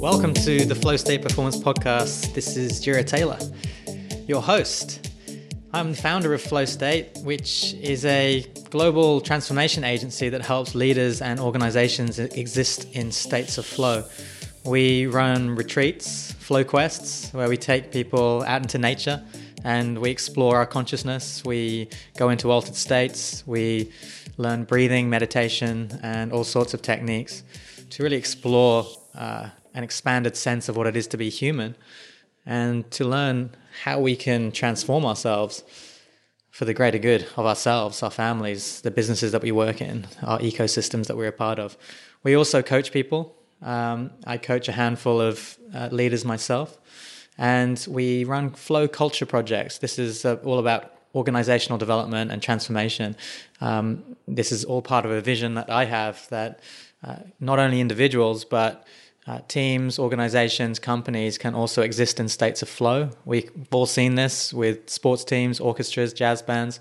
Welcome to the Flow State Performance Podcast. This is Jira Taylor, your host. I'm the founder of Flow State, which is a global transformation agency that helps leaders and organizations exist in states of flow. We run retreats, flow quests, where we take people out into nature and we explore our consciousness. We go into altered states. We learn breathing, meditation, and all sorts of techniques to really explore uh, an expanded sense of what it is to be human and to learn how we can transform ourselves for the greater good of ourselves, our families, the businesses that we work in, our ecosystems that we're a part of. We also coach people um, I coach a handful of uh, leaders myself, and we run flow culture projects. This is uh, all about organizational development and transformation. Um, this is all part of a vision that I have that uh, not only individuals, but uh, teams, organizations, companies can also exist in states of flow. We've all seen this with sports teams, orchestras, jazz bands.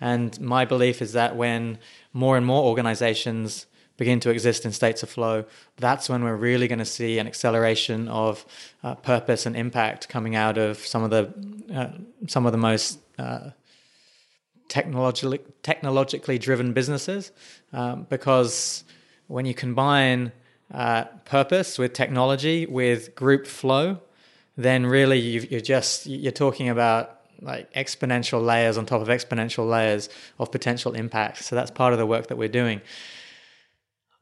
And my belief is that when more and more organizations begin to exist in states of flow, that's when we're really going to see an acceleration of uh, purpose and impact coming out of some of the uh, some of the most uh, technologically technologically driven businesses, um, because when you combine uh, purpose with technology with group flow, then really you, you're just you're talking about like exponential layers on top of exponential layers of potential impact. So that's part of the work that we're doing.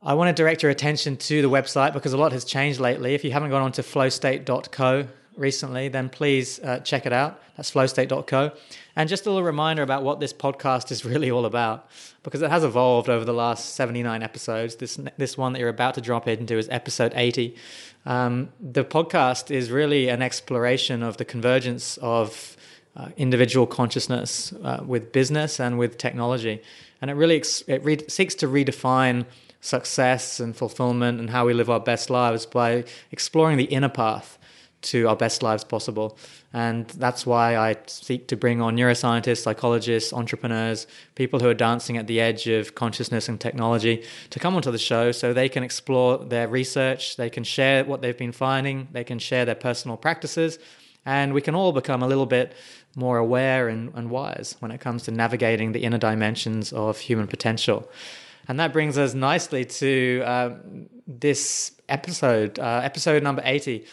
I want to direct your attention to the website because a lot has changed lately. If you haven't gone on to flowstate.co recently, then please uh, check it out. That's flowstate.co. And just a little reminder about what this podcast is really all about because it has evolved over the last 79 episodes. This, this one that you're about to drop into is episode 80. Um, the podcast is really an exploration of the convergence of uh, individual consciousness uh, with business and with technology. And it really ex- it re- seeks to redefine success and fulfillment and how we live our best lives by exploring the inner path to our best lives possible. And that's why I seek to bring on neuroscientists, psychologists, entrepreneurs, people who are dancing at the edge of consciousness and technology to come onto the show so they can explore their research, they can share what they've been finding, they can share their personal practices, and we can all become a little bit more aware and, and wise when it comes to navigating the inner dimensions of human potential. And that brings us nicely to uh, this episode, uh, episode number 80.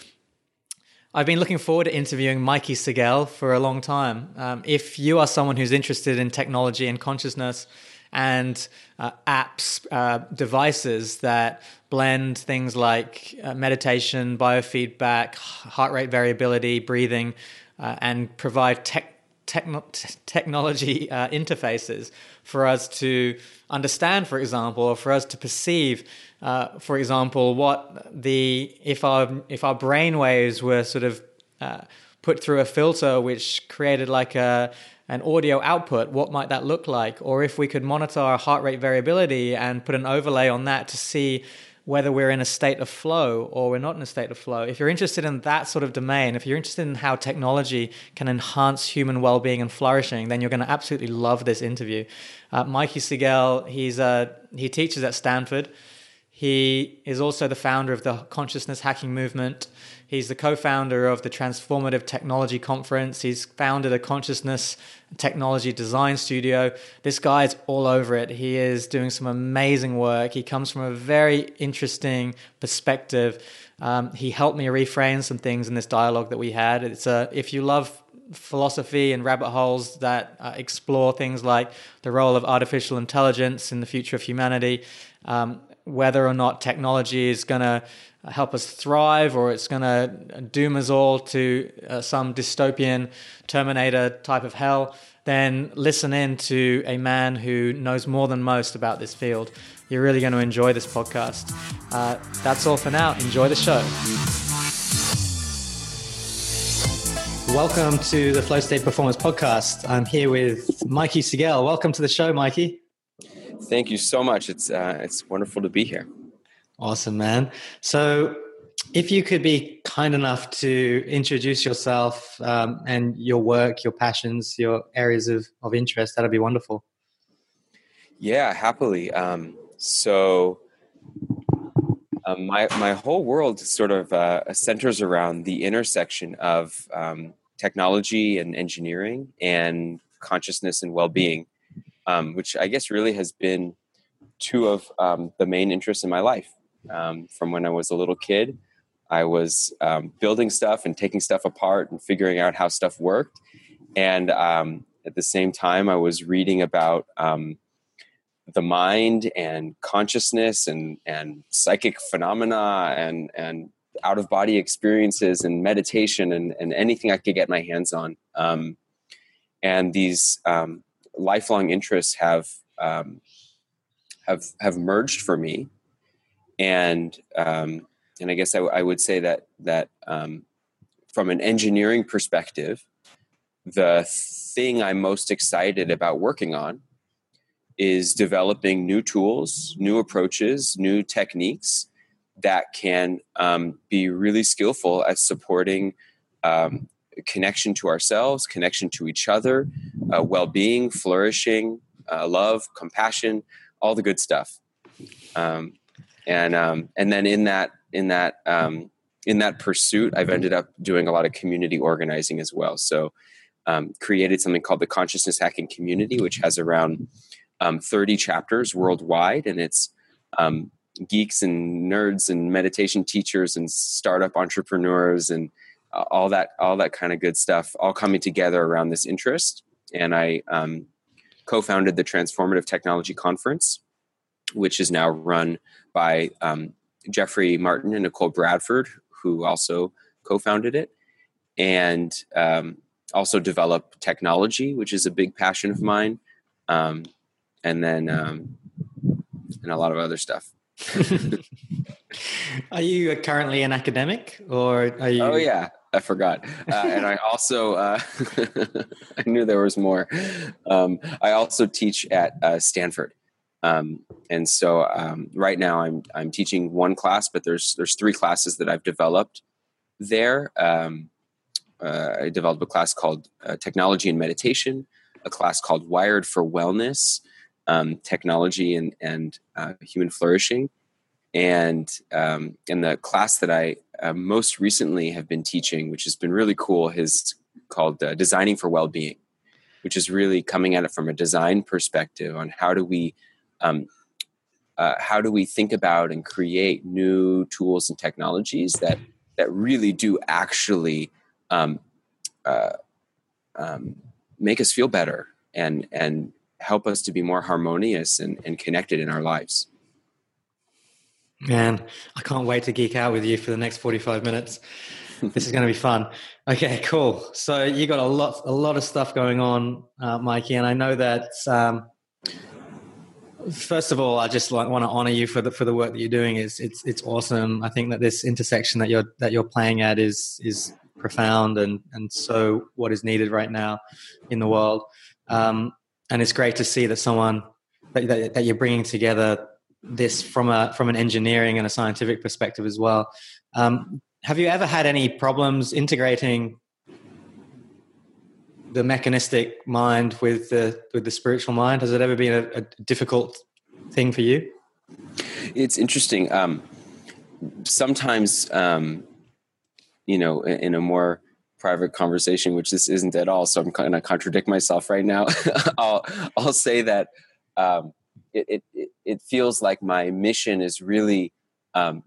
I've been looking forward to interviewing Mikey Siegel for a long time. Um, if you are someone who's interested in technology and consciousness and uh, apps, uh, devices that blend things like uh, meditation, biofeedback, heart rate variability, breathing, uh, and provide tech techno- technology uh, interfaces for us to understand, for example, or for us to perceive, uh, for example, what the if our if our brain waves were sort of uh, put through a filter which created like a an audio output, what might that look like? Or if we could monitor our heart rate variability and put an overlay on that to see whether we're in a state of flow or we're not in a state of flow. If you're interested in that sort of domain, if you're interested in how technology can enhance human well-being and flourishing, then you're going to absolutely love this interview. Uh, Mikey Siegel, he's uh, he teaches at Stanford. He is also the founder of the consciousness hacking movement. He's the co founder of the Transformative Technology Conference. He's founded a consciousness technology design studio. This guy's all over it. He is doing some amazing work. He comes from a very interesting perspective. Um, he helped me reframe some things in this dialogue that we had. It's a, if you love philosophy and rabbit holes that uh, explore things like the role of artificial intelligence in the future of humanity, um, whether or not technology is going to help us thrive or it's going to doom us all to uh, some dystopian Terminator type of hell, then listen in to a man who knows more than most about this field. You're really going to enjoy this podcast. Uh, that's all for now. Enjoy the show. Welcome to the Flow State Performance Podcast. I'm here with Mikey Siegel. Welcome to the show, Mikey. Thank you so much. It's uh, it's wonderful to be here. Awesome, man. So, if you could be kind enough to introduce yourself um, and your work, your passions, your areas of, of interest, that'd be wonderful. Yeah, happily. Um, so, Um, my my whole world sort of uh, centers around the intersection of um, technology and engineering and consciousness and well being, um, which I guess really has been two of um, the main interests in my life. Um, from when I was a little kid, I was um, building stuff and taking stuff apart and figuring out how stuff worked, and at the same time, I was reading about the mind and consciousness and and psychic phenomena and and out of body experiences and meditation and, and anything I could get my hands on. Um, and these um, lifelong interests have um, have have merged for me, and um, and I guess I, would say that that um, from an engineering perspective, the thing I'm most excited about working on is developing new tools, new approaches, new techniques that can um, be really skillful at supporting um, connection to ourselves, connection to each other, uh, well being, flourishing, uh, love, compassion, all the good stuff. Um, and um, and then in that in that um, in that pursuit, I've ended up doing a lot of community organizing as well. So um, created something called the Consciousness Hacking Community, which has around um, 30 chapters worldwide, and it's um, geeks and nerds and meditation teachers and startup entrepreneurs and all that all that kind of good stuff all coming together around this interest. And I um, co-founded the Transformative Technology Conference, which is now run by um, Jeffrey Martin and Nicole Bradford, who also co-founded it, and um, also develop technology, which is a big passion of mine. Um, and then um, and a lot of other stuff. are you currently an academic, or are you? Oh yeah, I forgot. Uh, and I also uh, I knew there was more. Um, I also teach at uh, Stanford. Um, and so um, right now I'm I'm teaching one class, but there's there's three classes that I've developed there. Um, uh, I developed a class called uh, Technology and Meditation, a class called Wired for Wellness, um, technology and and uh, human flourishing. And um, and the class that I uh, most recently have been teaching, which has been really cool, is called uh, Designing for Well-being, which is really coming at it from a design perspective on how do we um, uh, how do we think about and create new tools and technologies that that really do actually um, uh, um, make us feel better and and help us to be more harmonious and, and connected in our lives. Man, I can't wait to geek out with you for the next 45 minutes. this is going to be fun. Okay, cool. So you got a lot, a lot of stuff going on, uh, Mikey, and I know that. Um, first of all, I just like, want to honor you for the for the work that you're doing. It's it's it's awesome. I think that this intersection that you're that you're playing at is is profound and and so what is needed right now in the world. Um, and it's great to see that someone that, that, that, you're bringing together this from a from an engineering and a scientific perspective as well. Um, have you ever had any problems integrating the mechanistic mind with the with the spiritual mind? Has it ever been a, a difficult thing for you? It's interesting. Um, sometimes, um, you know, in, in a more private conversation, which this isn't at all. So I'm going to contradict myself right now. I'll I'll say that um, it, it it feels like my mission is really um,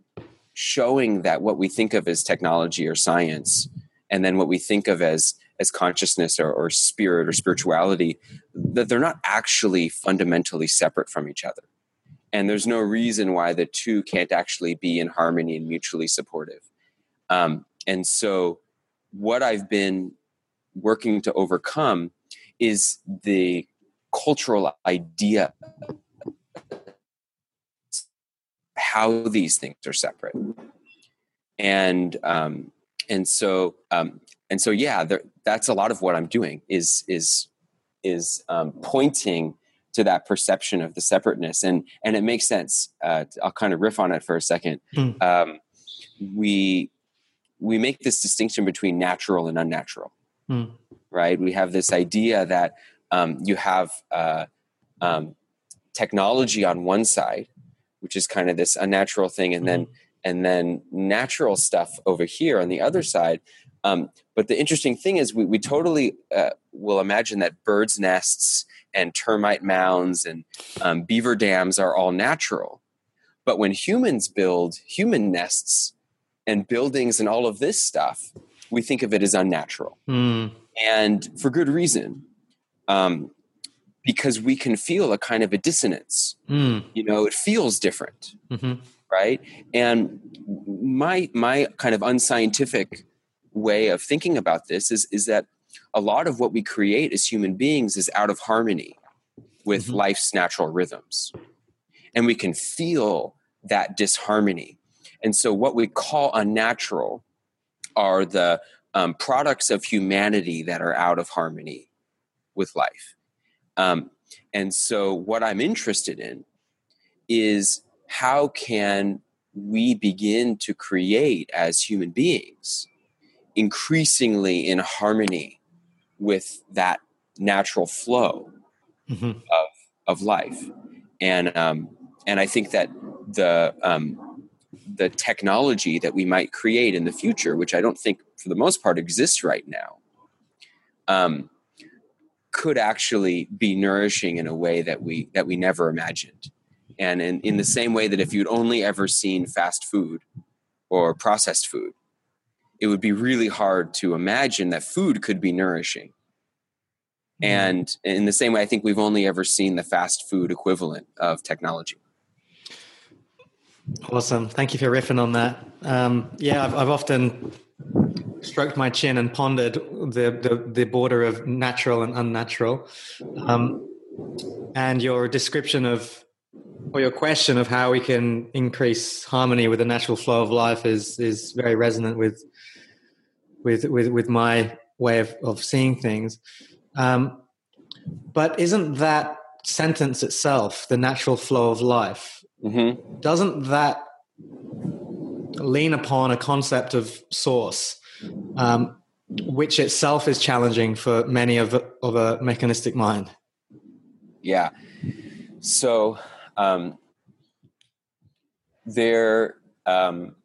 showing that what we think of as technology or science, and then what we think of as as consciousness or, or spirit or spirituality, that they're not actually fundamentally separate from each other. And there's no reason why the two can't actually be in harmony and mutually supportive. Um, and so what I've been working to overcome is the cultural idea how these things are separate and um, and so um, and so yeah there, that's a lot of what i'm doing is is is um, pointing to that perception of the separateness and and it makes sense uh, i'll kind of riff on it for a second mm. we we make this distinction between natural and unnatural, mm. right? We have this idea that um, you have uh, um, technology on one side, which is kind of this unnatural thing, and then and then natural stuff over here on the other side. Um, but the interesting thing is, we, we totally uh, will imagine that birds' nests and termite mounds and um, beaver dams are all natural. But when humans build human nests and buildings and all of this stuff, we think of it as unnatural. Mm. And for good reason. Um, because we can feel a kind of a dissonance. Mm. You know, it feels different. Mm-hmm right and my my kind of unscientific way of thinking about this is is that a lot of what we create as human beings is out of harmony with mm-hmm. life's natural rhythms and we can feel that disharmony and so what we call unnatural are the um, products of humanity that are out of harmony with life um, and so what i'm interested in is how can we begin to create as human beings increasingly in harmony with that natural flow mm-hmm. of of life and um, and I think that the um, the technology that we might create in the future, which I don't think for the most part exists right now, um, could actually be nourishing in a way that we that we never imagined. And in, in the same way that if you'd only ever seen fast food or processed food, it would be really hard to imagine that food could be nourishing. Mm-hmm. And in the same way, I think we've only ever seen the fast food equivalent of technology. Awesome. Thank you for riffing on that. Um, yeah, I've, I've, often stroked my chin and pondered the, the, the border of natural and unnatural. Um, and your description of or your question of how we can increase harmony with the natural flow of life is is very resonant with with with with my way of, of seeing things. Um, but isn't that sentence itself the natural flow of life? Mm-hmm. Doesn't that lean upon a concept of source, um, which itself is challenging for many of of a mechanistic mind? Yeah. So um, there, um,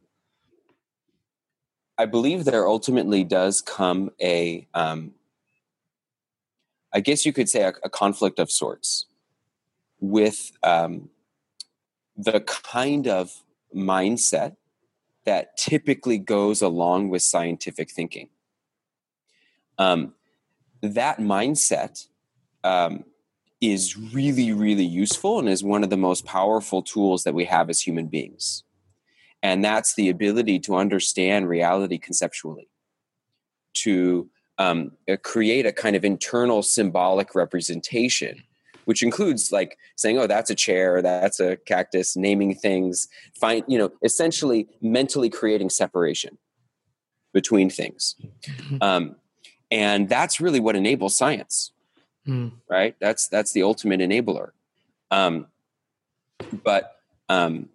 I believe there ultimately does come a, um, I guess you could say a, a conflict of sorts with um, the kind of mindset that typically goes along with scientific thinking. Um, that mindset um, is really, really useful and is one of the most powerful tools that we have as human beings. And that's the ability to understand reality conceptually, to um, uh, create a kind of internal symbolic representation, which includes like saying, oh, that's a chair, that's a cactus, naming things, find, you know, essentially mentally creating separation between things. Mm-hmm. Um, and that's really what enables science mm. right? That's that's the ultimate enabler. Um, but um,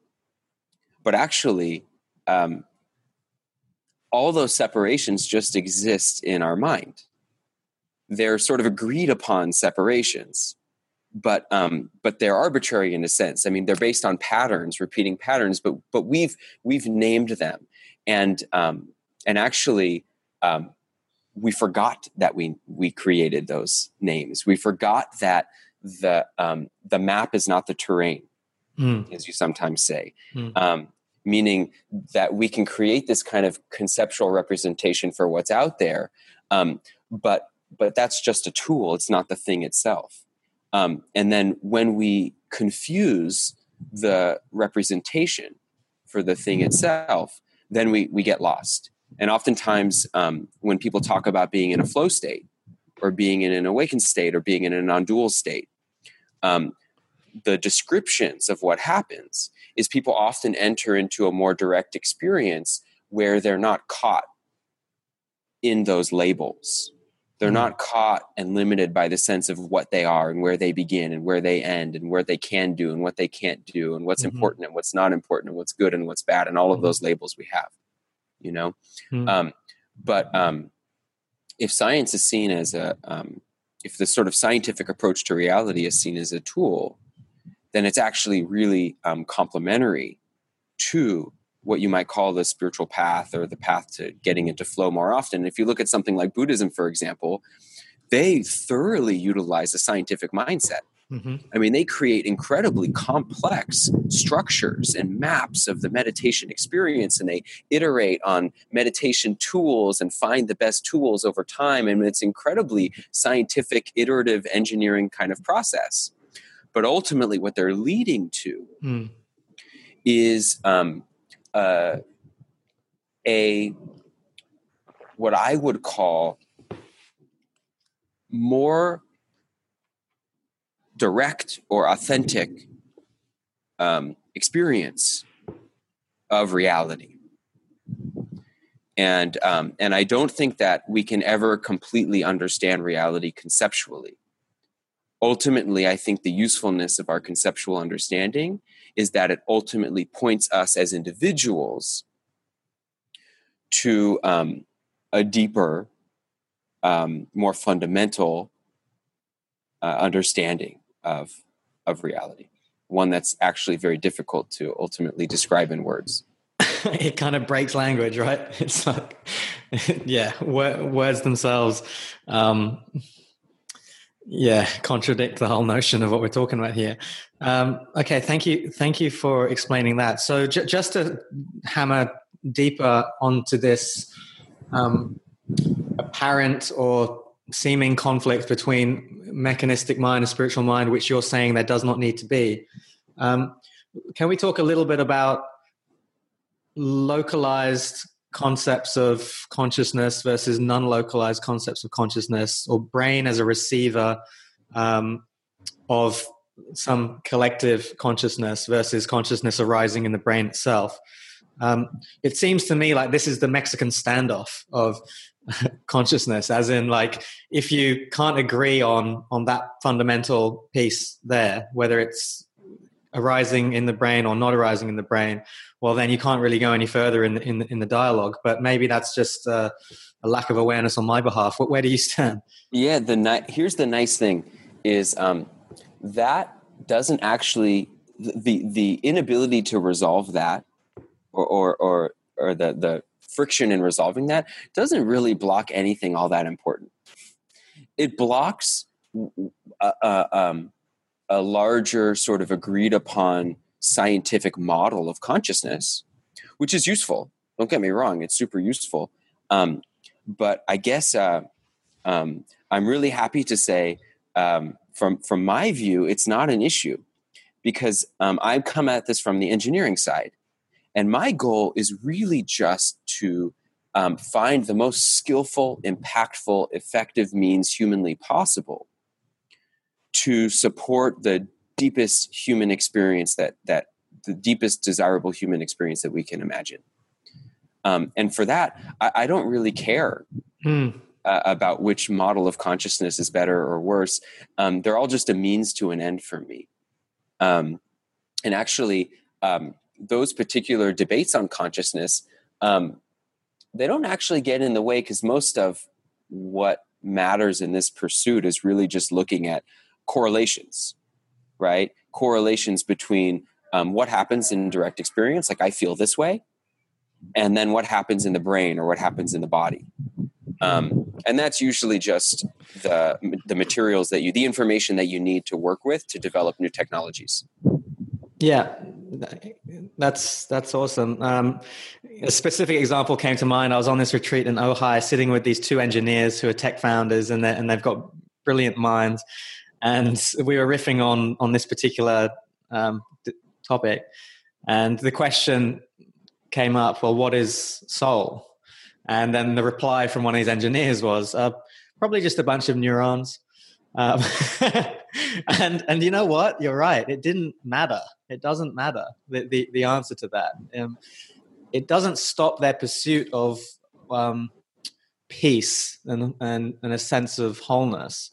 but actually, um, all those separations just exist in our mind. They're sort of agreed upon separations, but um, but they're arbitrary in a sense. I mean, they're based on patterns, repeating patterns. But but we've we've named them, and um, and actually, um, we forgot that we we created those names. We forgot that the um, the map is not the terrain, mm. as you sometimes say. Mm. Um, meaning that we can create this kind of conceptual representation for what's out there, um, but but that's just a tool. It's not the thing itself. Um, and then when we confuse the representation for the thing itself, then we we get lost and oftentimes, um, when people talk about being in a flow state, or being in an awakened state, or being in a non dual state, um, the descriptions of what happens is people often enter into a more direct experience where they're not caught in those labels. They're mm-hmm. not caught and limited by the sense of what they are and where they begin and where they end and where they can do and what they can't do and what's mm-hmm. important and what's not important and what's good and what's bad and all of mm-hmm. those labels we have you know mm. um, but um, if science is seen as a um, if the sort of scientific approach to reality is seen as a tool then it's actually really um, complementary to what you might call the spiritual path or the path to getting into flow more often. If you look at something like Buddhism, for example, they thoroughly utilize a scientific mindset. Mm-hmm. I mean, they create incredibly complex structures and maps of the meditation experience, and they iterate on meditation tools and find the best tools over time. And it's incredibly scientific, iterative engineering kind of process. But ultimately, what they're leading to mm. is um, uh, a what I would call more direct or authentic um, experience of reality. And, um, and I don't think that we can ever completely understand reality conceptually. Ultimately, I think the usefulness of our conceptual understanding is that it ultimately points us as individuals to um, a deeper, um, more fundamental uh, understanding of of reality. One that's actually very difficult to ultimately describe in words. It kind of breaks language right? It's like yeah words themselves um yeah contradict the whole notion of what we're talking about here um okay thank you thank you for explaining that so j- just to hammer deeper onto this um apparent or seeming conflict between mechanistic mind and spiritual mind, which you're saying there does not need to be. Um, can we talk a little bit about localized concepts of consciousness versus non localized concepts of consciousness, or brain as a receiver um, of some collective consciousness versus consciousness arising in the brain itself? Um, it seems to me like this is the Mexican standoff of consciousness as in like if you can't agree on on that fundamental piece there whether it's arising in the brain or not arising in the brain well then you can't really go any further in in, in the dialogue. But maybe that's just uh, a lack of awareness on my behalf. What, where do you stand? Yeah the ni- here's the nice thing is um, that doesn't actually the the inability to resolve that or or or, or the the friction in resolving that doesn't really block anything all that important. It blocks a, a, um, a larger sort of agreed upon scientific model of consciousness, which is useful. Don't get me wrong; it's super useful. Um, but I guess uh, um, I'm really happy to say, um, from from my view, it's not an issue because um, I've come at this from the engineering side. And my goal is really just to um, find the most skillful, impactful, effective means humanly possible to support the deepest human experience that that the deepest desirable human experience that we can imagine. Um, and for that, I, I don't really care hmm. uh, about which model of consciousness is better or worse. Um, they're all just a means to an end for me. Um, and actually, um, those particular debates on consciousness, um, they don't actually get in the way because most of what matters in this pursuit is really just looking at correlations, right? Correlations between um, what happens in direct experience, like I feel this way, and then what happens in the brain or what happens in the body. Um, and that's usually just the the materials that you, the information that you need to work with to develop new technologies. Yeah, that's that's awesome. Um, a specific example came to mind. I was on this retreat in Ojai, sitting with these two engineers who are tech founders, and and they've got brilliant minds. And we were riffing on on this particular um, topic, and the question came up: Well, what is soul? And then the reply from one of these engineers was uh, probably just a bunch of neurons. Um, and and you know what? You're right. It didn't matter. It doesn't matter the the, the answer to that. Um, it doesn't stop their pursuit of um, peace and, and and a sense of wholeness.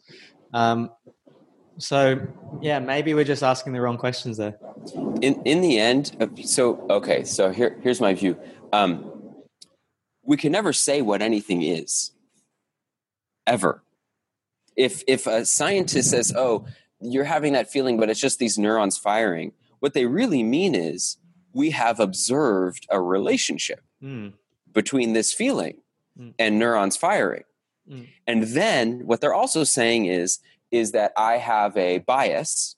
Um, so yeah, maybe we're just asking the wrong questions there. In in the end, uh, so okay. So here here's my view. Um, we can never say what anything is, ever if if a scientist says, "Oh, you're having that feeling, but it's just these neurons firing," what they really mean is we have observed a relationship Mm. between this feeling Mm. and neurons firing. Mm. And then what they're also saying is is that I have a bias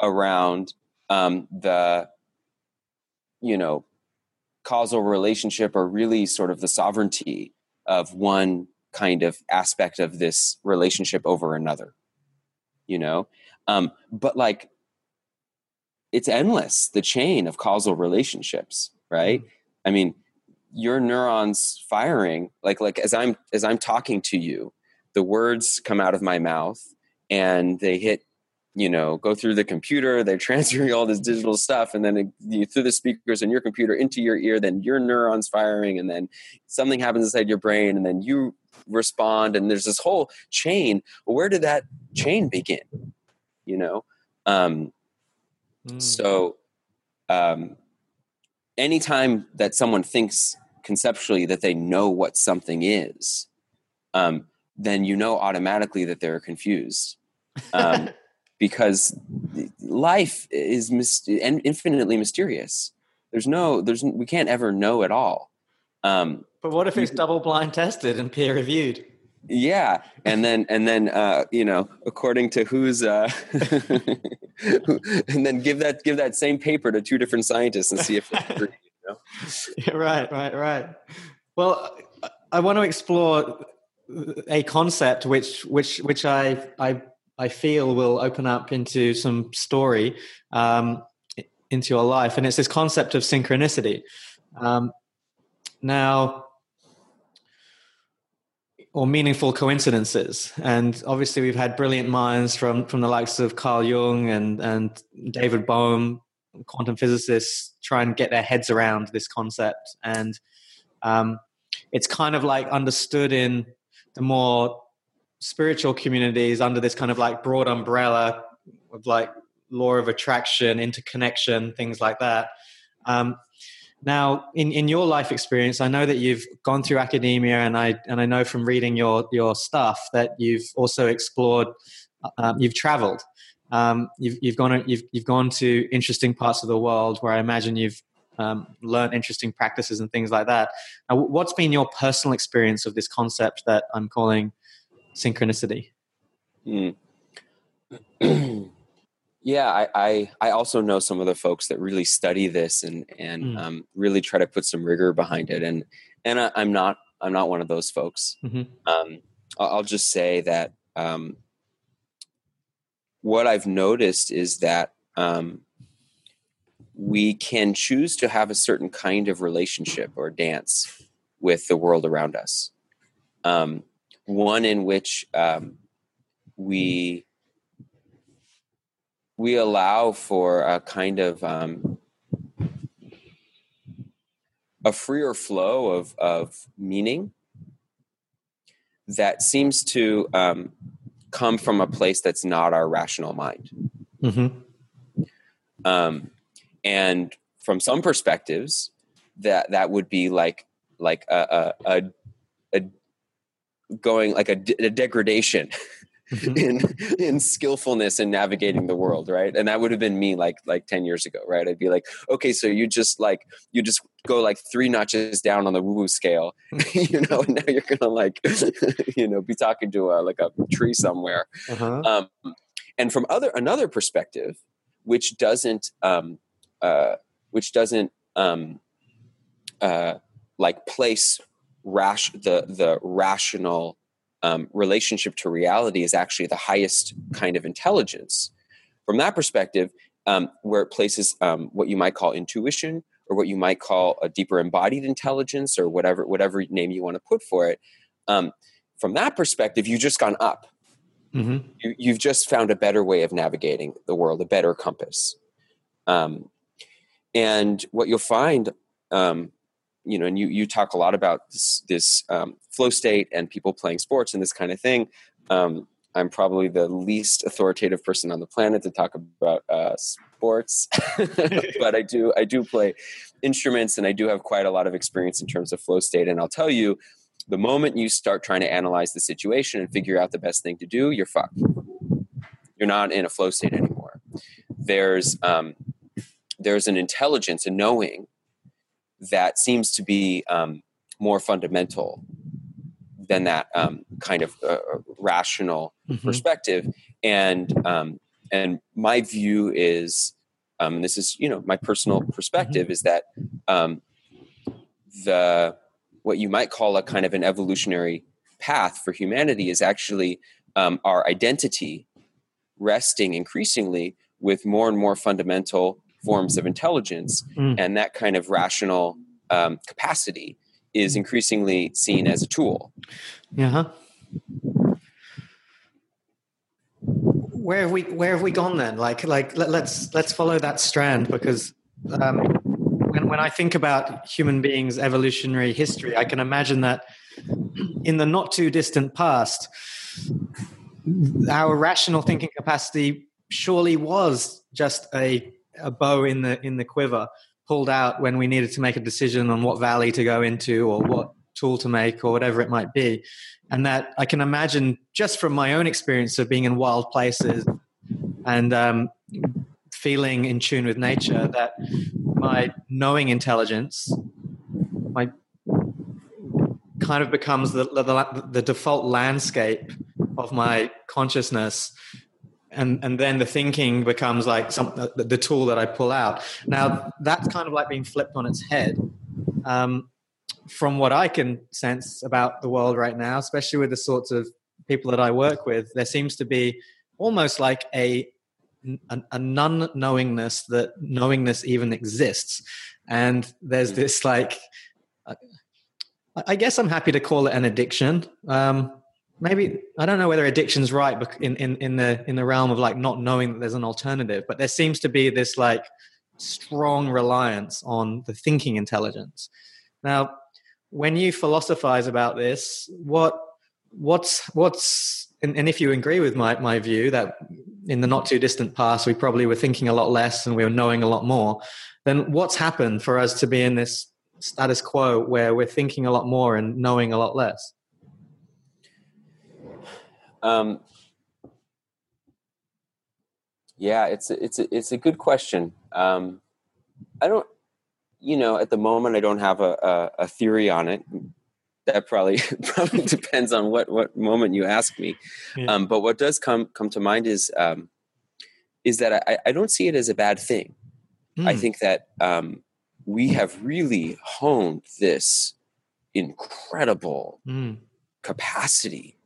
around um, the you know causal relationship or really sort of the sovereignty of one kind of aspect of this relationship over another you know? Um, but like it's endless the chain of causal relationships right? I mean your neurons firing like like as i'm as i'm talking to you the words come out of my mouth and they hit you know go through the computer they're transferring all this digital stuff and then it, you, through the speakers in your computer into your ear then your neurons firing and then something happens inside your brain and then you respond and there's this whole chain where did that chain begin you know um, Mm. so, um, anytime that someone thinks conceptually that they know what something is, um, then you know automatically that they're confused. Um, because life is and infinitely mysterious. There's no, there's, we can't ever know at all. Um, But what if it's double blind tested and peer reviewed? yeah, and then and then uh, you know, according to who's, uh, and then give that give that same paper to two different scientists and see if agree. You know? Yeah, right, right, right. Well, I want to explore a concept which which which I I I feel will open up into some story um, into your life, and it's this concept of synchronicity. Um, now, or meaningful coincidences, and obviously we've had brilliant minds from from the likes of Carl Jung and and David Bohm, quantum physicists, try and get their heads around this concept, and um, it's kind of like understood in the more spiritual communities under this kind of like broad umbrella of like law of attraction, interconnection, things like that. Um, now, in, in your life experience, I know that you've gone through academia, and I and I know from reading your your stuff that you've also explored, um, you've traveled, um, you've you've gone you've you've gone to interesting parts of the world where I imagine you've um, learned interesting practices and things like that. Now, what's been your personal experience of this concept that I'm calling synchronicity? Mm. yeah, I, I, I also know some of the folks that really study this and and Mm. um, really try to put some rigor behind it. And and I, I'm not I'm not one of those folks. Mhm. Um, I'll, I'll just say that um, what I've noticed is that um, we can choose to have a certain kind of relationship or dance with the world around us. Um, one in which um, we we allow for a kind of um, a freer flow of of meaning that seems to um, come from a place that's not our rational mind. Mm-hmm. Um, and from some perspectives, that that would be like like a a, a, a going like a degradation Mhm. in in skillfulness in navigating the world right and that would have been me like like 10 years ago right i'd be like okay so you just like you just go like three notches down on the woo woo scale you know and now you're gonna like you know be talking to a like a tree somewhere Uh-huh. um, and from other another perspective which doesn't um, uh, which doesn't um, uh, like place rash the the rational um, relationship to reality is actually the highest kind of intelligence from that perspective um, where it places um, what you might call intuition or what you might call a deeper embodied intelligence or whatever whatever name you want to put for it um, from that perspective you've just gone up Mm-hmm. you, you've just found a better way of navigating the world, a better compass. Um, and what you'll find, um, you know, and you, you talk a lot about this, this um, flow state and people playing sports and this kind of thing. Um, I'm probably the least authoritative person on the planet to talk about uh, sports, but I do I do play instruments and I do have quite a lot of experience in terms of flow state. And I'll tell you, the moment you start trying to analyze the situation and figure out the best thing to do, you're fucked. You're not in a flow state anymore. There's um, there's an intelligence, a knowing that seems to be um, more fundamental than that um, kind of uh, rational mm-hmm. perspective. And um, and my view is, um, this is you know my personal perspective mm-hmm. is that um, the what you might call a kind of an evolutionary path for humanity is actually um, our identity resting increasingly with more and more fundamental forms of intelligence mm. and that kind of rational um, capacity is increasingly seen as a tool. Yeah where have we where have we gone then? Like like let, us let's, let's follow that strand because um, when, when i think about human beings evolutionary history i can imagine that in the not too distant past our rational thinking capacity surely was just a, a bow in the in the quiver pulled out when we needed to make a decision on what valley to go into or what tool to make or whatever it might be. And that i can imagine just from my own experience of being in wild places and um, feeling in tune with nature that my knowing intelligence my kind of becomes the, the, the default landscape of my consciousness and and then the thinking becomes like some the, the, tool that I pull out. Now that's kind of like being flipped on its head. Um, from what I can sense about the world right now, especially with the sorts of people that I work with, there seems to be almost like a a, a non knowingness that knowingness even exists, and there's this like. I guess I'm happy to call it an addiction. Um, maybe I don't know whether addiction's right in, in, in the in the realm of like not knowing that there's an alternative, but there seems to be this like strong reliance on the thinking intelligence. Now, when you philosophize about this, what what's what's and, and if you agree with my, my view that in the not too distant past we probably were thinking a lot less and we were knowing a lot more, then what's happened for us to be in this status quo where we're thinking a lot more and knowing a lot less? Um, yeah, it's a, it's a, it's a good question. Um, I don't, you know, at the moment I don't have a, a, a theory on it. That probably probably depends on what what moment you ask me. Yeah. Um, but what does come come to mind is um, is that I, I don't see it as a bad thing. Mm. I think that um, we have really honed this incredible mm. capacity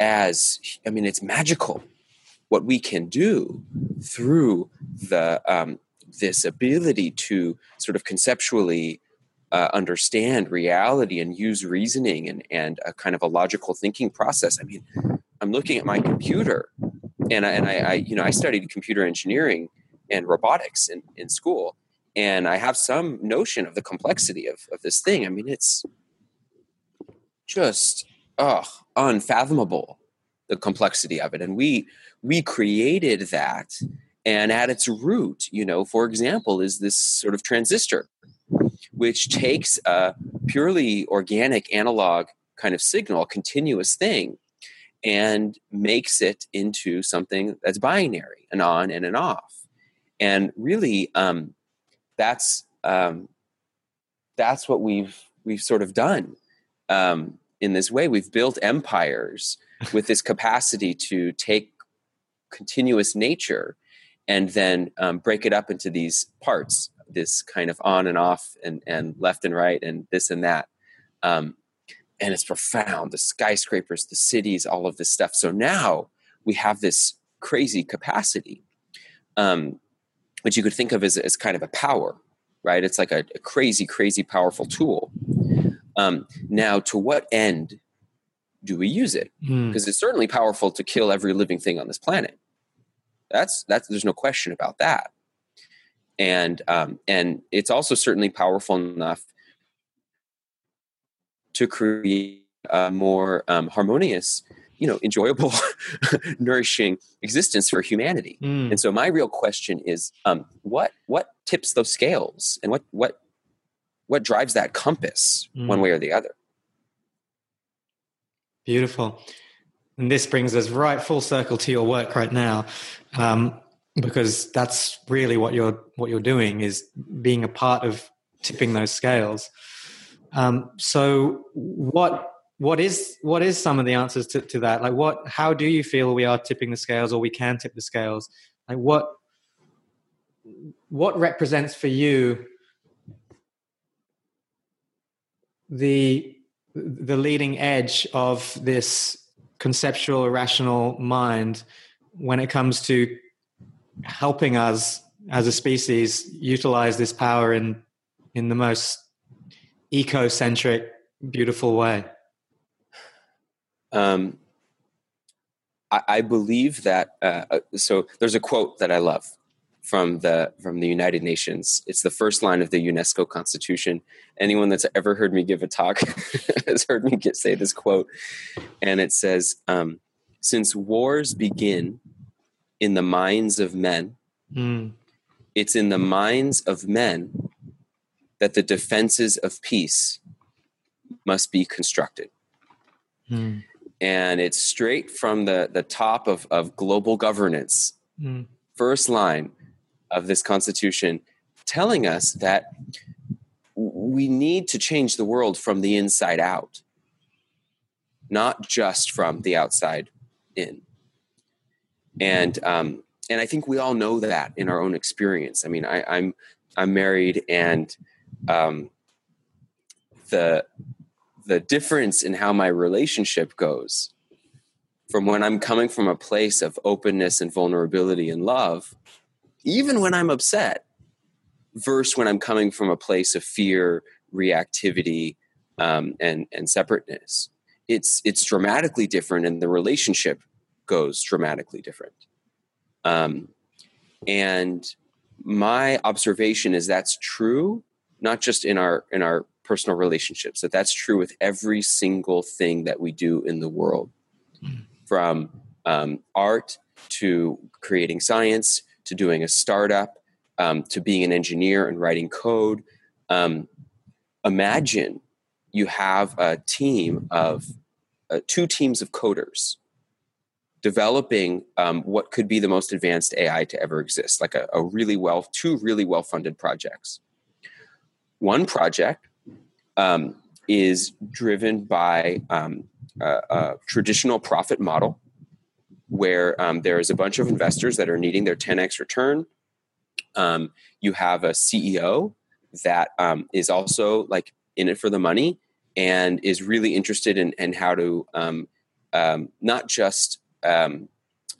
as i mean it's magical what we can do through the um, this ability to sort of conceptually uh, understand reality and use reasoning and, and a kind of a logical thinking process. I mean, I'm looking at my computer, and I, and I, I you know I studied computer engineering and robotics in, in school, and I have some notion of the complexity of, of this thing. I mean, it's just oh unfathomable the complexity of it and we we created that and at its root you know for example is this sort of transistor which takes a purely organic analog kind of signal a continuous thing and makes it into something that's binary an on and an off. And really um, that's um, that's what we've we've sort of done. Um, in this way. We've built empires with this capacity to take continuous nature and then um, break it up into these parts, this kind of on and off and, and left and right and this and that. Um, and it's profound the skyscrapers, the cities, all of this stuff. So now we have this crazy capacity, um, which you could think of as, as kind of a power, right? It's like a, a crazy, crazy powerful tool. Um, now, to what end do we use it? Hmm. Because mm. it's certainly powerful to kill every living thing on this planet. That's that's there's no question about that. And um, and it's also certainly powerful enough to create a more um, harmonious, you know, enjoyable, nourishing existence for humanity. Mm. And so my real question is, um, what what tips those scales, and what what what drives that compass mm. one way or the other beautiful and this brings us right full circle to your work right now um, because that's really what you're what you're doing is being a part of tipping those scales. Um, so what what is what is some of the answers to, to that? Like what how do you feel we are tipping the scales or we can tip the scales? Like what what represents for you the the leading edge of this conceptual rational mind when it comes to helping us as a species utilize this power in in the most ecocentric beautiful way. Um, I, believe that uh, uh, so there's a quote that i love from the from the United Nations. It's the first line of the UNESCO Constitution. Anyone that's ever heard me give a talk has heard me get, say this quote, and it says, um, "Since wars begin in the minds of men, mm. it's in the minds of men that the defenses of peace must be constructed." Mm. And it's straight from the, the top of, of global governance. Mm. First line of this Constitution telling us that we need to change the world from the inside out, not just from the outside in. And um, and I think we all know that in our own experience. I mean, I, I'm, I'm married, and um, the the difference in how my relationship goes from when I'm coming from a place of openness and vulnerability and love even when I'm upset, versus when I'm coming from a place of fear, reactivity, um, and and separateness. It's it's dramatically different, and the relationship goes dramatically different. Um, and my observation is that's true, not just in our in our personal relationships. That that's true with every single thing that we do in the world, mm. from um, art to creating science to doing a startup um, to being an engineer and writing code. Um, imagine you have a team of uh, two teams of coders developing um, what could be the most advanced AI to ever exist, like a, a really well, two really well funded projects. One project um, is driven by um, a, a, traditional profit model where um, there is a bunch of investors that are needing their 10x return. Um, you have a CEO that um, is also like in it for the money and is really interested in, in how to um, um, not just um,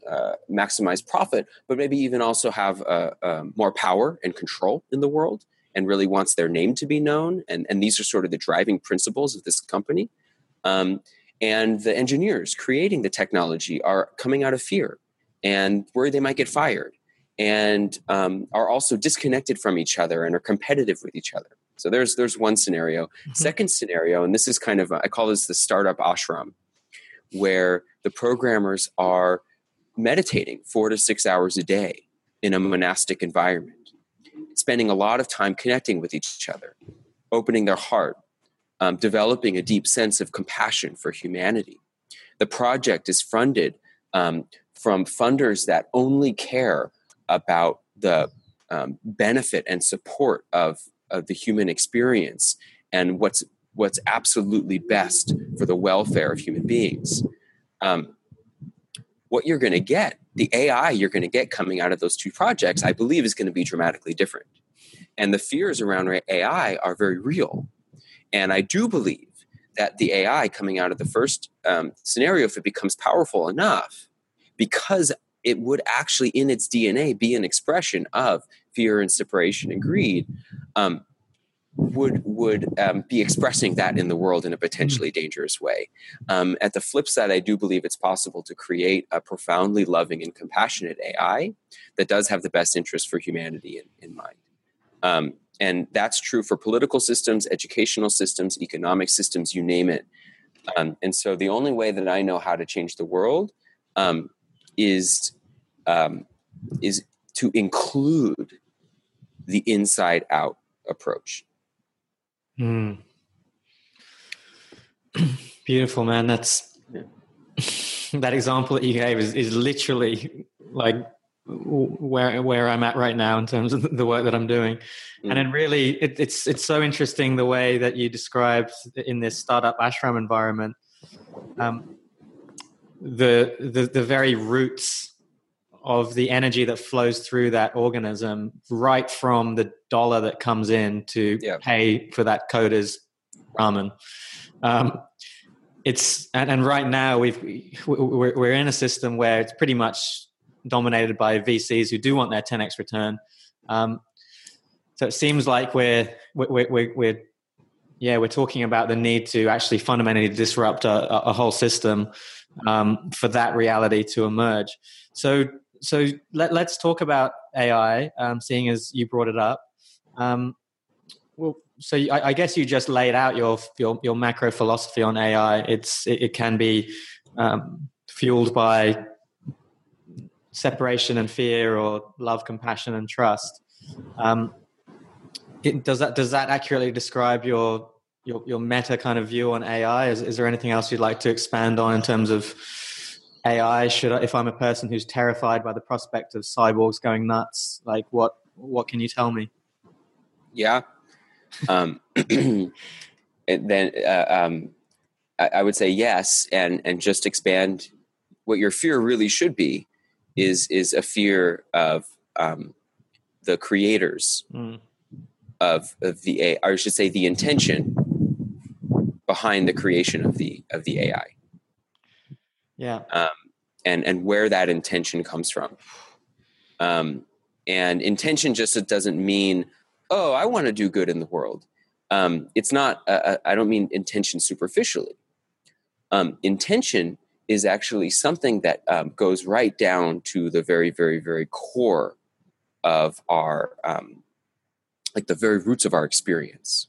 uh, maximize profit, but maybe even also have uh, uh, more power and control in the world and really wants their name to be known. And, and these are sort of the driving principles of this company. Um, and the engineers creating the technology are coming out of fear and worry they might get fired and um, are also disconnected from each other and are competitive with each other so there's there's one scenario mm-hmm. second scenario and this is kind of i call this the startup ashram where the programmers are meditating four to six hours a day in a monastic environment spending a lot of time connecting with each other opening their heart um, developing a deep sense of compassion for humanity. The project is funded um, from funders that only care about the um, benefit and support of, of the human experience and what's what's absolutely best for the welfare of human beings. Um, what you're going to get, the AI you're going to get coming out of those two projects, I believe, is going to be dramatically different. And the fears around AI are very real. And I do believe that the AI coming out of the first um, scenario, if it becomes powerful enough, because it would actually in its DNA be an expression of fear and separation and greed, um, would would um, be expressing that in the world in a potentially mm. dangerous way. Um, at the flip side, I do believe it's possible to create a profoundly loving and compassionate AI that does have the best interest for humanity in, in mind. Um, and that's true for political systems, educational systems, economic systems, you name it. Um, and so the only way that I know how to change the world um, is um, is to include the inside out approach. Mm. Beautiful, man. That's yeah. that example that you gave is, is literally like where where I'm at right now in terms of the work that I'm doing. Mm. And then really, it, it's it's so interesting the way that you described in this startup ashram environment, um, the the the very roots of the energy that flows through that organism, right from the dollar that comes in to yeah. pay for that coder's ramen. Um, it's and, and right now we've we're, we're in a system where it's pretty much dominated by VCs who do want their 10x return. Um, so it seems like we're, we're, we're, we're, yeah, we're talking about the need to actually fundamentally disrupt a, a whole system um, for that reality to emerge. So, so let, us talk about AI, um, seeing as you brought it up. Um, well, so I, I, guess you just laid out your, your, your macro philosophy on AI. It's it, it can be um, fueled by separation and fear or love compassion and trust um, it, does that does that accurately describe your your, your meta kind of view on ai is, is there anything else you'd like to expand on in terms of ai should I, if i'm a person who's terrified by the prospect of cyborgs going nuts like what what can you tell me? Yeah. Um, then uh, um, I, I would say yes and and just expand what your fear really should be is is a fear of um, the creators mm. of of the AI, or I should say the intention behind the creation of the of the AI. Yeah. Um, and and where that intention comes from. Um, and intention just doesn't mean oh I want to do good in the world. Um, it's not. I don't mean intention superficially. Um, intention is actually something that um, goes right down to the very, very, very core of our, um, like the very roots of our experience.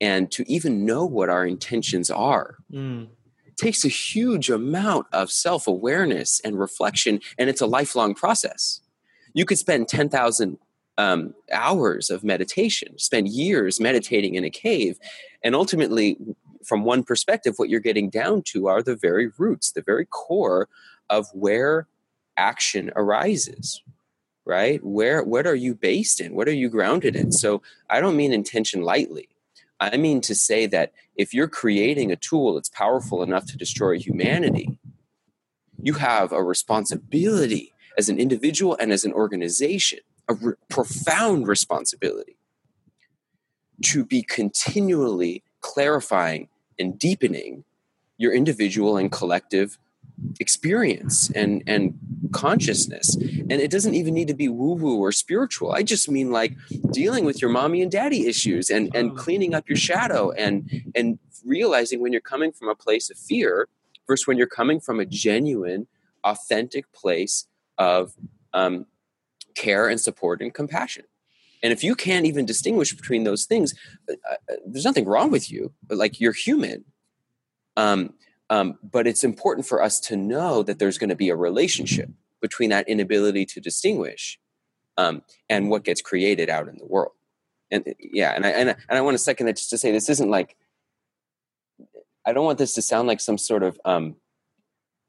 And to even know what our intentions are mm. takes a huge amount of self awareness and reflection, and it's a lifelong process. You could spend 10,000 um, hours of meditation, spend years meditating in a cave, and ultimately from one perspective, what you're getting down to are the very roots, the very core of where action arises right? Where what are you based in? What are you grounded in? So i don't mean intention lightly. I mean to say that if you're creating a tool that's powerful enough to destroy humanity you have a responsibility as an individual and as an organization a re- profound responsibility to be continually clarifying and deepening your individual and collective experience and and consciousness. And it doesn't even need to be woo woo or spiritual. I just mean like dealing with your mommy and daddy issues and and cleaning up your shadow and and realizing when you're coming from a place of fear versus when you're coming from a genuine authentic place of um, care and support and compassion and if you can't even distinguish between those things, uh, uh, there's nothing wrong with you. Like you're human. Um, um, but it's important for us to know that there's going to be a relationship between that inability to distinguish um, and what gets created out in the world. And uh, yeah, and I and I, and I want to second that just to say this isn't like I don't want this to sound like some sort of um,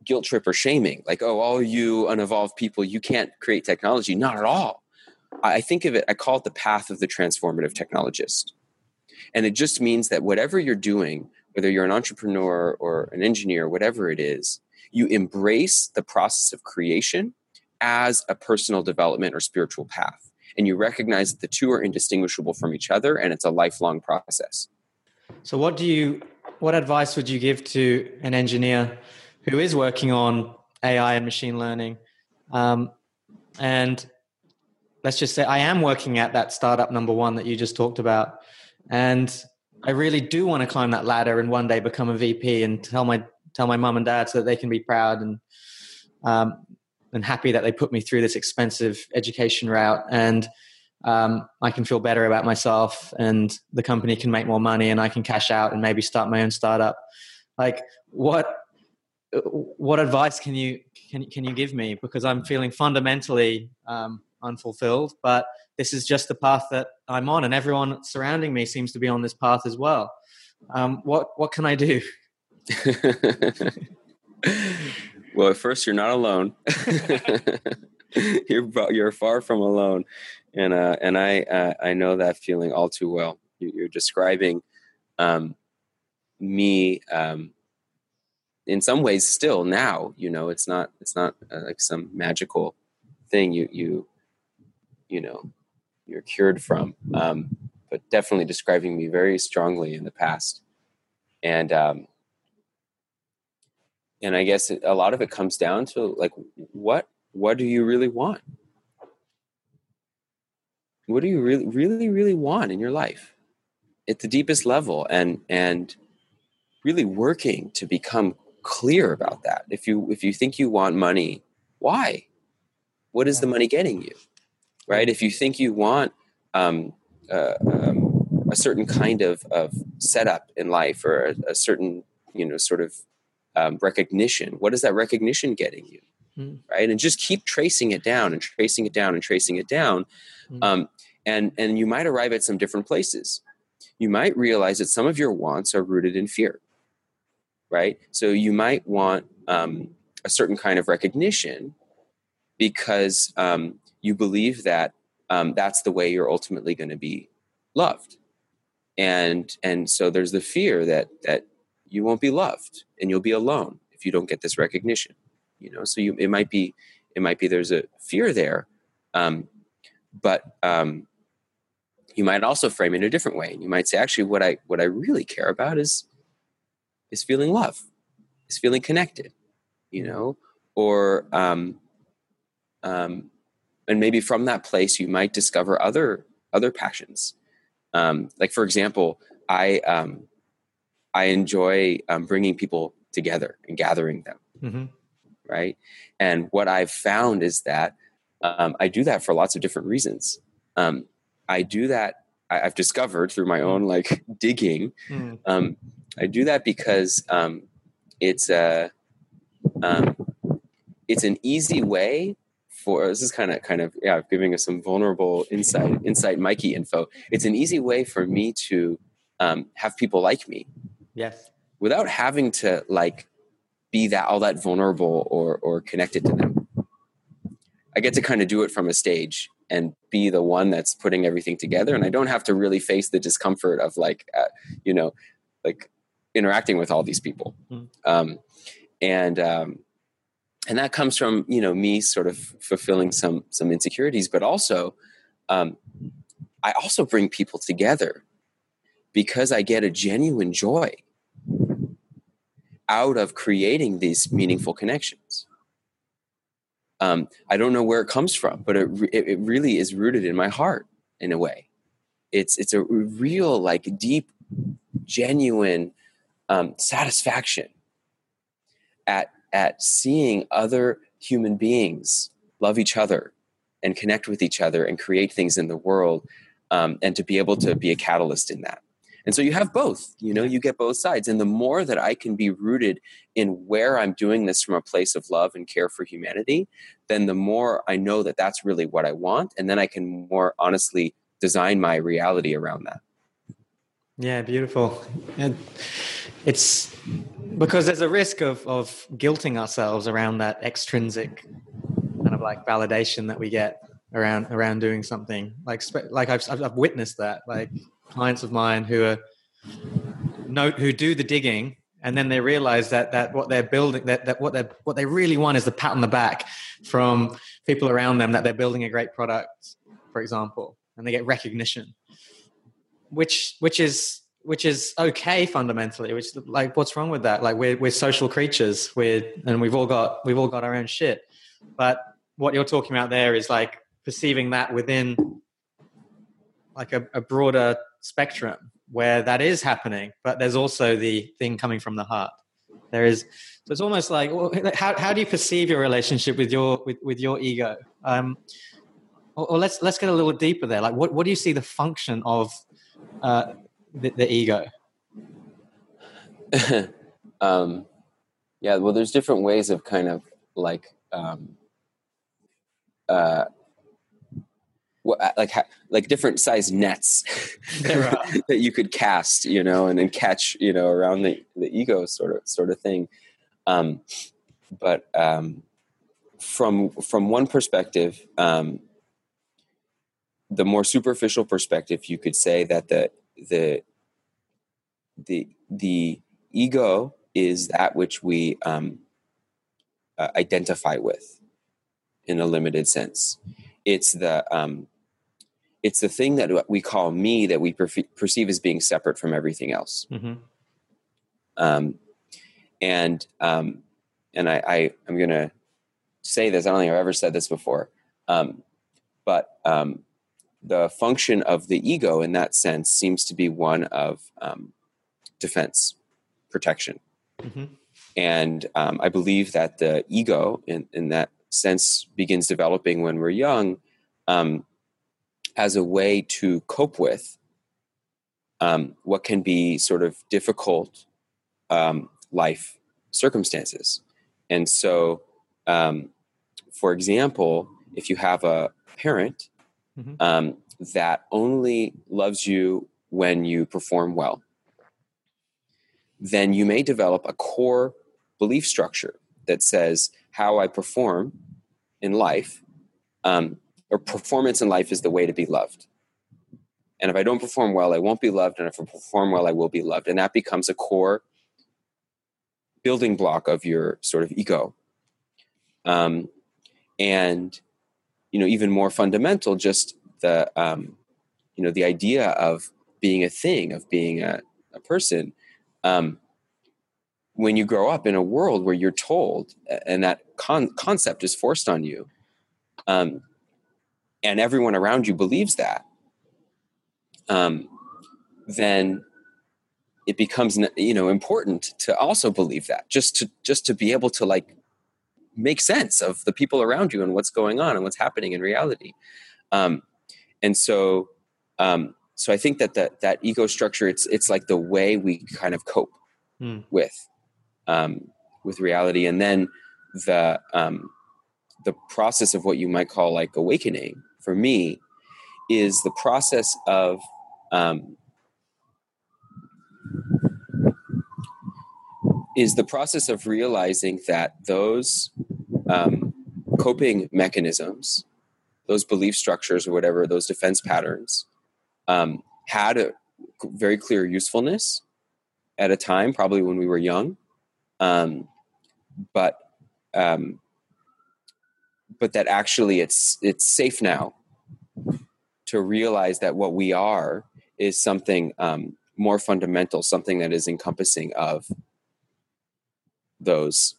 guilt trip or shaming, like oh, all you unevolved people, you can't create technology. Not at all. I think of it, I call it the path of the transformative technologist. And it just means that whatever you're doing, whether you're an entrepreneur or an engineer, whatever it is, you embrace the process of creation as a personal development or spiritual path. And you recognize that the two are indistinguishable from each other and it's a lifelong process. So what do you what advice would you give to an engineer who is working on AI and machine learning um, and let's just say I am working at that startup number one that you just talked about. And I really do want to climb that ladder and one day become a VP and tell my tell my mom and dad so that they can be proud and um, and happy that they put me through this expensive education route and um, I can feel better about myself and the company can make more money and I can cash out and maybe start my own startup. Like what what advice can you can can you give me because I'm feeling fundamentally um, unfulfilled, but this is just the path that I'm on, and everyone surrounding me seems to be on this path as well. Um, what what can I do? well, at first, you're not alone. you're you're far from alone, and uh, and I uh, I know that feeling all too well. You're describing um, me um, in some ways still now. You know, it's not it's not uh, like some magical thing you you you know you're cured from, um, but definitely describing me very strongly in the past, and um, and I guess a lot of it comes down to like what what do you really want? What do you really really really want in your life at the deepest level and and really working to become clear about that. If you if you think you want money, why? What is the money getting you? Right? If you think you want um, uh, um, a certain kind of, of setup in life or a, a certain you know sort of um, recognition. What is that recognition getting you? Mm. Right, and just keep tracing it down and tracing it down and tracing it down, mm. um, and and you might arrive at some different places. You might realize that some of your wants are rooted in fear. Right, so you might want um, a certain kind of recognition because um, you believe that um, that's the way you're ultimately going to be loved. And and so there's the fear that that you won't be loved and you'll be alone if you don't get this recognition you know? So you it might be it might be there's a fear there um, but um, you might also frame it a different way and you might say actually what i what i really care about is is feeling love is feeling connected you know? Or um, um, and maybe from that place you might discover other other passions um, like for example i um, I enjoy um, bringing people together and gathering them. Mm-hmm. Right. And what I've found is that um, I do that for lots of different reasons. Um, I do that, I, have discovered through my own like digging. Mm. Um, I do that because um, it's a, um, it's an easy way for this is kind of kind of yeah giving us some vulnerable insight insight Mikey info. It's an easy way for me to um, have people like me Yes. Without having to like be that all that vulnerable or or connected to them. I get to kind of do it from a stage and be the one that's putting everything together and I don't have to really face the discomfort of like uh, you know like interacting with all these people. Mm. Um, and um, and that comes from you know me sort of fulfilling some some insecurities but also um, i also bring people together because i get a genuine joy out of creating these meaningful connections. Um, I don't know where it comes from, but it, it really is rooted in my heart in a way. It's it's a real, like, deep, genuine um, satisfaction at at seeing other human beings love each other and connect with each other and create things in the world, um, and to be able to be a catalyst in that. And so you have both, you know, you get both sides. And the more that I can be rooted in where I'm doing this from a place of love and care for humanity, then the more I know that that's really what I want. And then I can more honestly design my reality around that. Yeah, beautiful. And it's because there's a risk of, of guilting ourselves around that extrinsic kind of like validation that we get around around doing something. Like like I've I've witnessed that. Like clients of mine who are note who do the digging and then they realize that that what they're building that, that what they what they really want is the pat on the back from people around them that they're building a great product for example and they get recognition which which is which is okay fundamentally which like what's wrong with that like we're we're social creatures we're and we've all got we've all got our own shit but what you're talking about there is like perceiving that within like a, a broader spectrum where that is happening, but there's also the thing coming from the heart. There is, so it's almost like, how, how do you perceive your relationship with your with, with your ego? Um, or, or, let's let's get a little deeper there. Like, what what do you see the function of uh, the, the ego? um, yeah, well, there's different ways of kind of like um, uh, uh, like like different size nets that you could cast, you know, and then catch, you know, around the, the ego sort of sort of thing. Um, but um, from from one perspective, um, the more superficial perspective, you could say that the the the the ego is that which we um, uh, identify with in a limited sense. It's the um, it's the thing that we call me that we perceive as being separate from everything else. Mm-hmm. Um, and um, and I, I am going to say this. I don't think I've ever said this before, um, but um, the function of the ego in that sense seems to be one of um, defense, protection, mm-hmm. and um, I believe that the ego in in that sense begins developing when we're young um, as a way to cope with um, what can be sort of difficult um, life circumstances. And so, um, for example, if you have a parent mm-hmm. Um, that only loves you when you perform well, then you may develop a core belief structure that says how I perform in life um, or performance in life is the way to be loved. And if I don't perform well, I won't be loved. And if I perform well, I will be loved. And that becomes a core building block of your sort of ego. Um, and, you know, even more fundamental, just the, um, you know, the idea of being a thing, of being a, a person. Um, when you grow up in a world where you're told, and that con- concept is forced on you, um, and everyone around you believes that, um, then it becomes you know important to also believe that just to just to be able to like make sense of the people around you and what's going on and what's happening in reality um, and so um, so i think that that that ego structure it's it's like the way we kind of cope mm. with um, with reality and then the um, the process of what you might call like awakening for me is the process of um, is the process of realizing that those um, coping mechanisms, those belief structures or whatever, those defense patterns, um, had a very clear usefulness at a time, probably when we were young, um, but um, but that actually it's it's safe now to realize that what we are is something um, more fundamental, something that is encompassing of those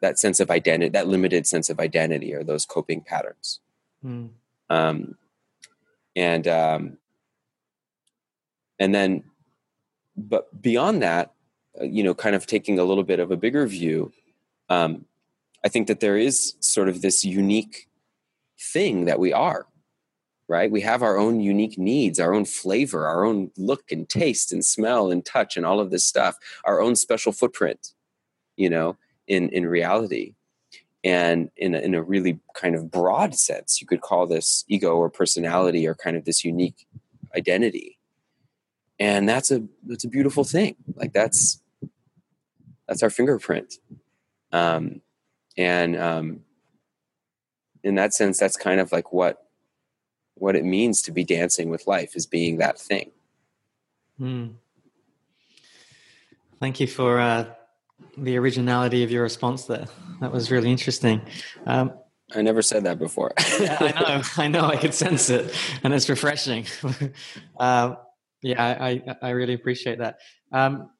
that sense of identity, that limited sense of identity, or those coping patterns. Mm. Um, and um, and then, but beyond that, uh, you know, kind of taking a little bit of a bigger view, um, I think that there is sort of this unique thing that we are, right? We have our own unique needs, our own flavor, our own look and taste and smell and touch and all of this stuff, our own special footprint, you know, in, in reality. And in a, in a really kind of broad sense, you could call this ego or personality or kind of this unique identity. And that's a that's a beautiful thing. Like that's that's our fingerprint. Um, and um, in that sense, that's kind of like what what it means to be dancing with life is being that thing. Mm. Thank you for uh, the originality of your response there. That was really interesting. Um, I never said that before. yeah, I know, I know, I could sense it, and it's refreshing. uh, yeah, I, I, really appreciate that. Um,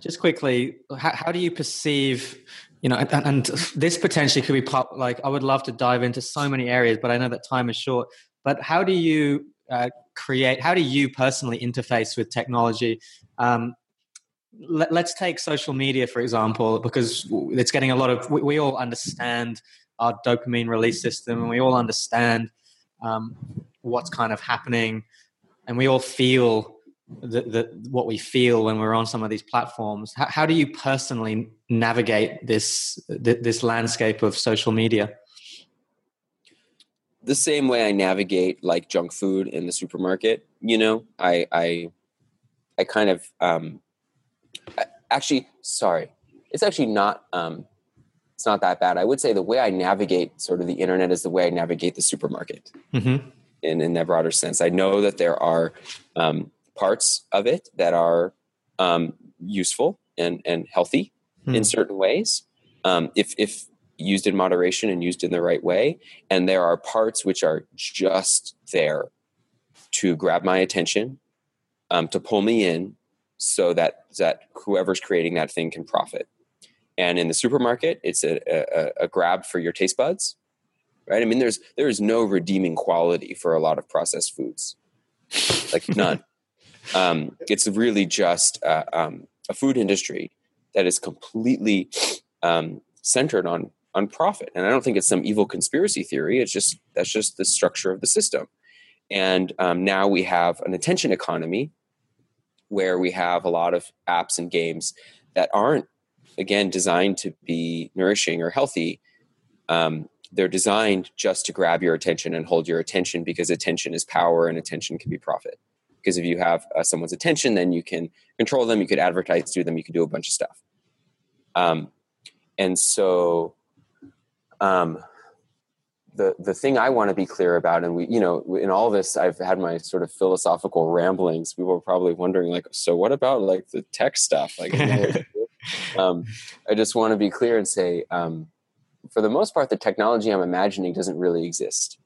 just quickly, how, how, do you perceive you know and, and, this potentially could be part like i would love to dive into so many areas but i know that time is short but how do you uh, create how do you personally interface with technology um, let, us take social media for example because it's getting a lot of we, we, all understand our dopamine release system and we all understand um, what's kind of happening and we all feel the, the, what we feel when we're on some of these platforms. How, how do you personally navigate this this landscape of social media? The same way I navigate like junk food in the supermarket. You know, I I I kind of um, actually sorry, it's actually not um, it's not that bad. I would say the way I navigate sort of the internet is the way I navigate the supermarket. Mm-hmm. In in that broader sense, I know that there are um, parts of it that are um, useful and and healthy mm. in certain ways. Um, if if used in moderation and used in the right way, and there are parts which are just there to grab my attention, um, to pull me in, so that that whoever's creating that thing can profit. And in the supermarket, it's a, a, a grab for your taste buds, right? I mean, there's there is no redeeming quality for a lot of processed foods, like none. um, it's really just uh, um, a food industry that is completely um, centered on on profit, and I don't think it's some evil conspiracy theory. It's just that's just the structure of the system. And um, now we have an attention economy where we have a lot of apps and games that aren't again designed to be nourishing or healthy. Um, they're designed just to grab your attention and hold your attention because attention is power and attention can be profit. Because if you have uh, someone's attention then you can control them you could advertise to them you could do a bunch of stuff. Um, and so um, the the thing I want to be clear about, and we, you know, in all this, I've had my sort of philosophical ramblings. People are probably wondering, like, so what about like the tech stuff? Like, um, I just want to be clear and say, um, for the most part, the technology I'm imagining doesn't really exist.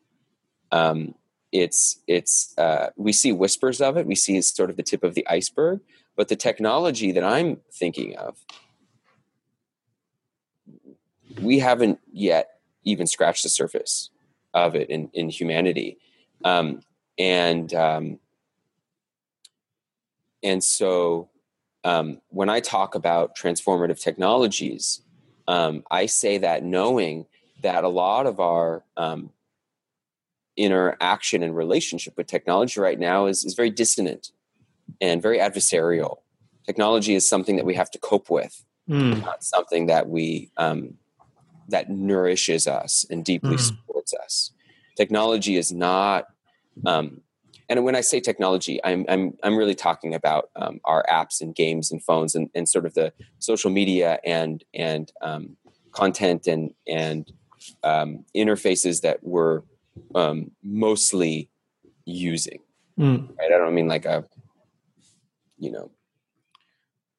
Um, it's it's uh, we see whispers of it. We see it's sort of the tip of the iceberg. But the technology that I'm thinking of, we haven't yet even scratch the surface of it in in humanity, um, and um, and so um, when I talk about transformative technologies, um, I say that knowing that a lot of our um, interaction and relationship with technology right now is, is very dissonant and very adversarial. Technology is something that we have to cope with, mm. not something that we um, that nourishes us and deeply mm. supports us. Technology is not um, and when I say technology, I'm I'm I'm really talking about um, our apps and games and phones and, and sort of the social media and and um, content and and um, interfaces that we're um, mostly using. Mm. Right? I don't mean like a you know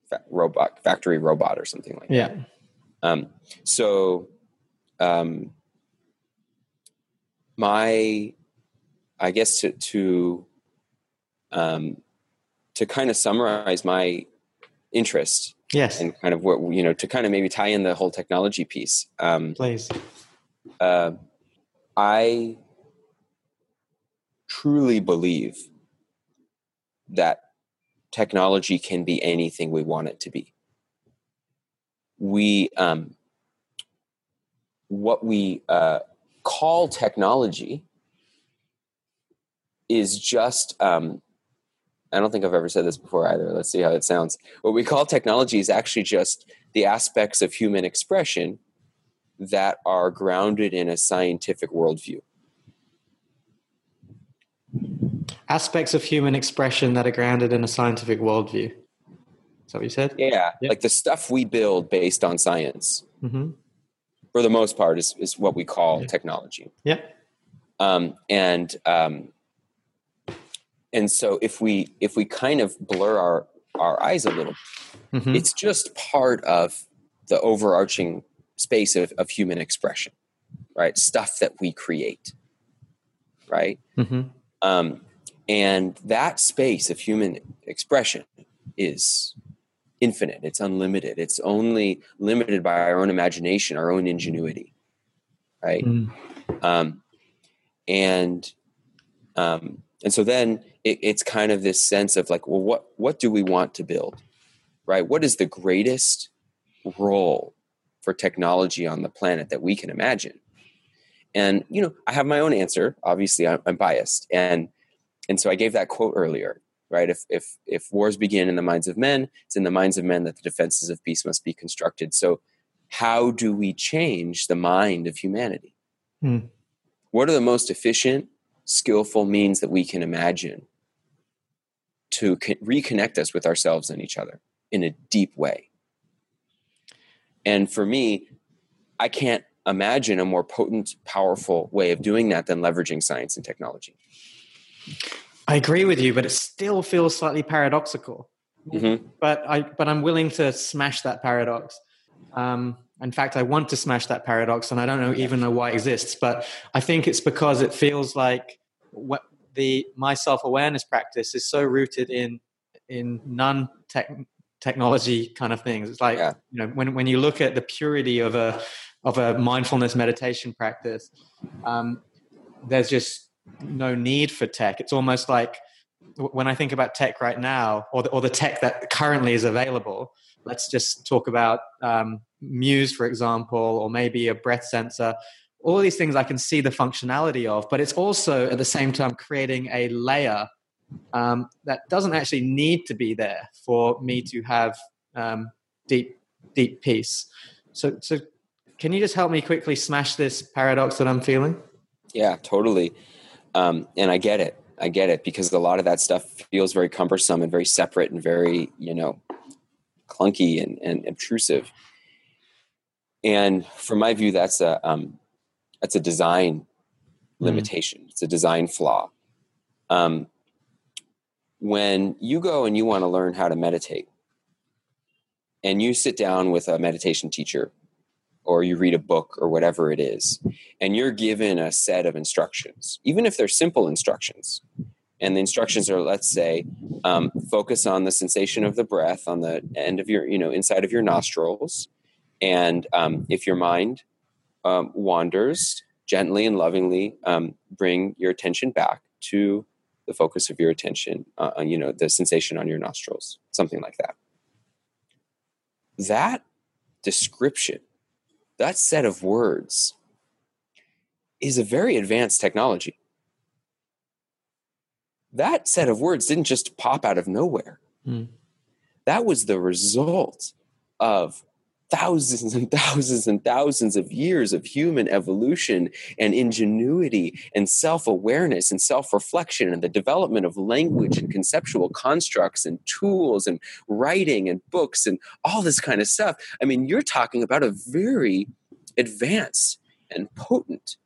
fa- robot factory robot or something like yeah. that. Um, so um, my I guess to to um, to kind of summarize my interest, yes, and kind of what you know to kind of maybe tie in the whole technology piece. Um, Please, uh, I truly believe that technology can be anything we want it to be. We um, what we uh, call technology is just um, I don't think I've ever said this before either. Let's see how it sounds. What we call technology is actually just the aspects of human expression that are grounded in a scientific worldview. Aspects of human expression that are grounded in a scientific worldview. Is that what you said? Yeah, like the stuff we build based on science, mm-hmm. For the most part, is, is what we call technology. Yep. Um, and um, and so if we if we kind of blur our our eyes a little mm-hmm. it's just part of the overarching space of, of human expression right stuff that we create right mm-hmm. um, and that space of human expression is infinite. It's unlimited. It's only limited by our own imagination our own ingenuity right? Mm. um, and um, and so then it, it's kind of this sense of like well what what do we want to build right? What is the greatest role for technology on the planet that we can imagine? And you know i have my own answer. Obviously i'm, I'm biased. And and so i gave that quote earlier right if if if wars begin in the minds of men it's in the minds of men that the defenses of peace must be constructed so how do we change the mind of humanity hmm. what are the most efficient skillful means that we can imagine to reconnect us with ourselves and each other in a deep way. And for me, I can't imagine a more potent, powerful way of doing that than leveraging science and technology. I agree with you, but it still feels slightly paradoxical. Mm-hmm. But I but I'm willing to smash that paradox. Um, in fact, I want to smash that paradox, and I don't know even know why it exists. But I think it's because it feels like what the my self awareness practice is so rooted in in non technology kind of things. It's like yeah. you know when when you look at the purity of a of a mindfulness meditation practice, um, there's just no need for tech. It's almost like when I think about tech right now, or the, or the tech that currently is available. Let's just talk about um, Muse, for example, or maybe a breath sensor. All these things I can see the functionality of, but it's also at the same time creating a layer um, that doesn't actually need to be there for me to have um, deep, deep peace. So, so can you just help me quickly smash this paradox that I'm feeling? Yeah, totally. Um, and I get it. I get it because a lot of that stuff feels very cumbersome and very separate and very, you know, clunky and, and obtrusive. And from my view, that's a um, that's a design mm-hmm. limitation. Mm. It's a design flaw. Um, when you go and you want to learn how to meditate, and you sit down with a meditation teacher or you read a book or whatever it is, and you're given a set of instructions, even if they're simple instructions. And the instructions are, let's say, um, focus on the sensation of the breath on the end of your, you know, inside of your nostrils. And um, if your mind um, wanders, gently and lovingly um, bring your attention back to the focus of your attention, uh, you know, the sensation on your nostrils, something like that. That description that set of words is a very advanced technology. That set of words didn't just pop out of nowhere. Mm. That was the result of thousands and thousands and thousands of years of human evolution and ingenuity and self awareness and self reflection and the development of language and conceptual constructs and tools and writing and books and all this kind of stuff. I mean, you're talking about a very advanced and potent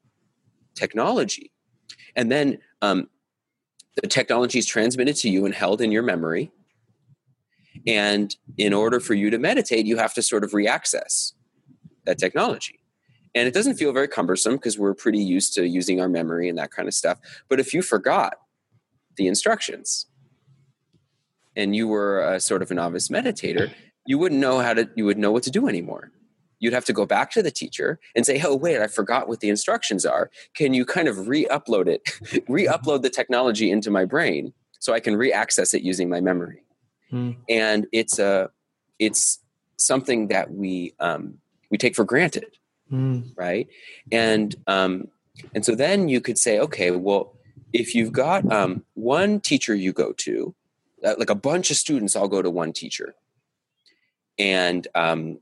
technology. And then um, the technology is transmitted to you and held in your memory and in order for you to meditate, you have to sort of reaccess that technology. And it doesn't feel very cumbersome because we're pretty used to using our memory and that kind of stuff. But if you forgot the instructions and you were a sort of a novice meditator, you wouldn't know how to, you would know what to do anymore. You'd have to go back to the teacher and say, oh, wait, I forgot what the instructions are. Can you kind of re upload it, re upload the technology into my brain so I can re access it using my memory? Mm. and it's a it's something that we um, we take for granted, mm. right? And um, and so then you could say, okay, well, if you've got um, one teacher you go to, uh, like a bunch of students all go to one teacher, and um,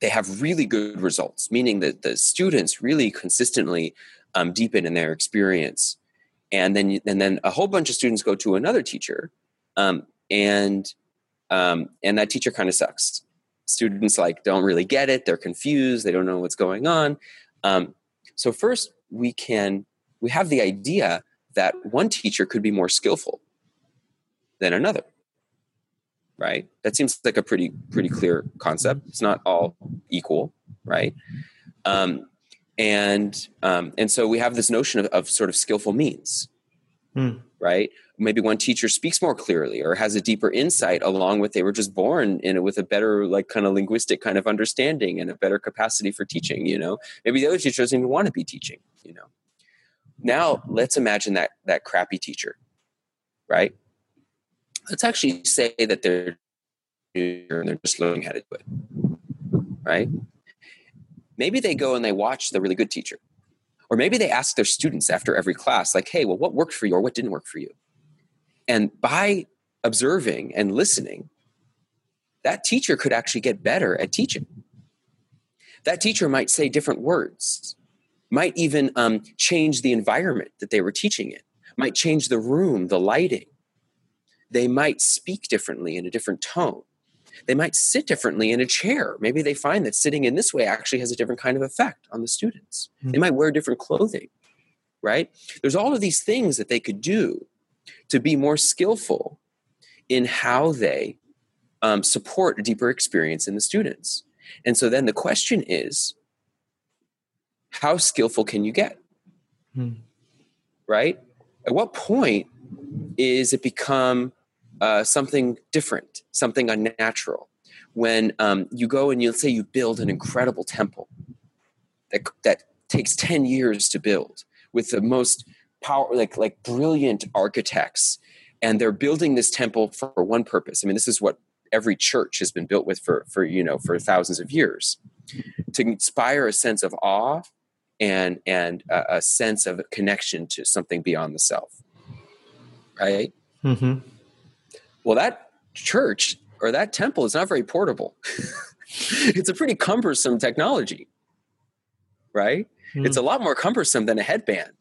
they have really good results, meaning that the students really consistently um, deepen in their experience. And then, and then a whole bunch of students go to another teacher, um, and um, and that teacher kind of sucks. Students like don't really get it they're confused they don't know what's going on. Um, so first we can we have the idea that one teacher could be more skillful than another right? That seems like a pretty pretty clear concept. It's not all equal right? Um, and um, and so we have this notion of, of sort of skillful means hmm. right? Maybe one teacher speaks more clearly or has a deeper insight along with they were just born in it with a better like kind of linguistic kind of understanding and a better capacity for teaching you know? Maybe the other teacher doesn't even want to be teaching you know? Now let's imagine that that crappy teacher right? Let's actually say that they're and they're just learning how to do it right? Maybe they go and they watch the really good teacher or maybe they ask their students after every class like hey well what worked for you or what didn't work for you and by observing and listening, that teacher could actually get better at teaching. That teacher might say different words, might even um, change the environment that they were teaching in, might change the room, the lighting. They might speak differently in a different tone. They might sit differently in a chair. Maybe they find that sitting in this way actually has a different kind of effect on the students. Mm-hmm. They might wear different clothing, right? There's all of these things that they could do to be more skillful in how they um, support a deeper experience in the students. And so then the question is how skillful can you get? Hmm. Right? At what point is it become uh, something different, something unnatural? When um, you go and you say you build an incredible temple that, that takes 10 years to build with the most power, like, like brilliant architects, and they're building this temple for one purpose. I mean, this is what every church has been built with for, for you know, for thousands of years to inspire a sense of awe and and a, a sense of connection to something beyond the self right mm-hmm. Well that church or that temple is not very portable it's a pretty cumbersome technology right mm-hmm. it's a lot more cumbersome than a headband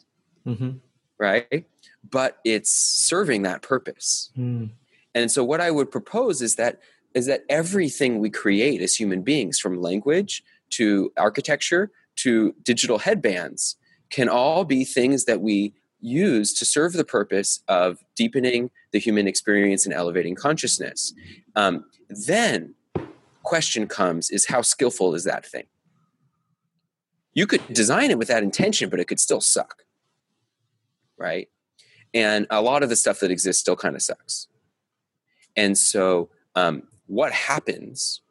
mm-hmm. right but it's serving that purpose mm. and so what i would propose is that is that everything we create as human beings from language to architecture to digital headbands can all be things that we use to serve the purpose of deepening the human experience and elevating consciousness. Um, then question comes is how skillful is that thing? You could design it with that intention, but it could still suck. Right? And a lot of the stuff that exists still kind of sucks. And so, um, what happens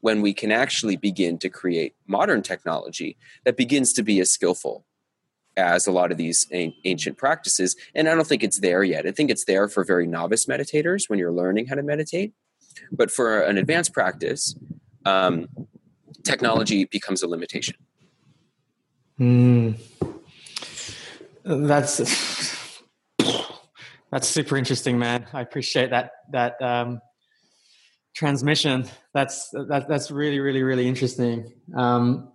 when we can actually begin to create modern technology that begins to be as skillful as a lot of these ancient practices. And I don't think it's there yet. I think it's there for very novice meditators when you're learning how to meditate. But for an advanced practice, um, technology becomes a limitation. Mm. That's that's super interesting, man. I appreciate that that um, transmission. That's that, that's really really really interesting. Um,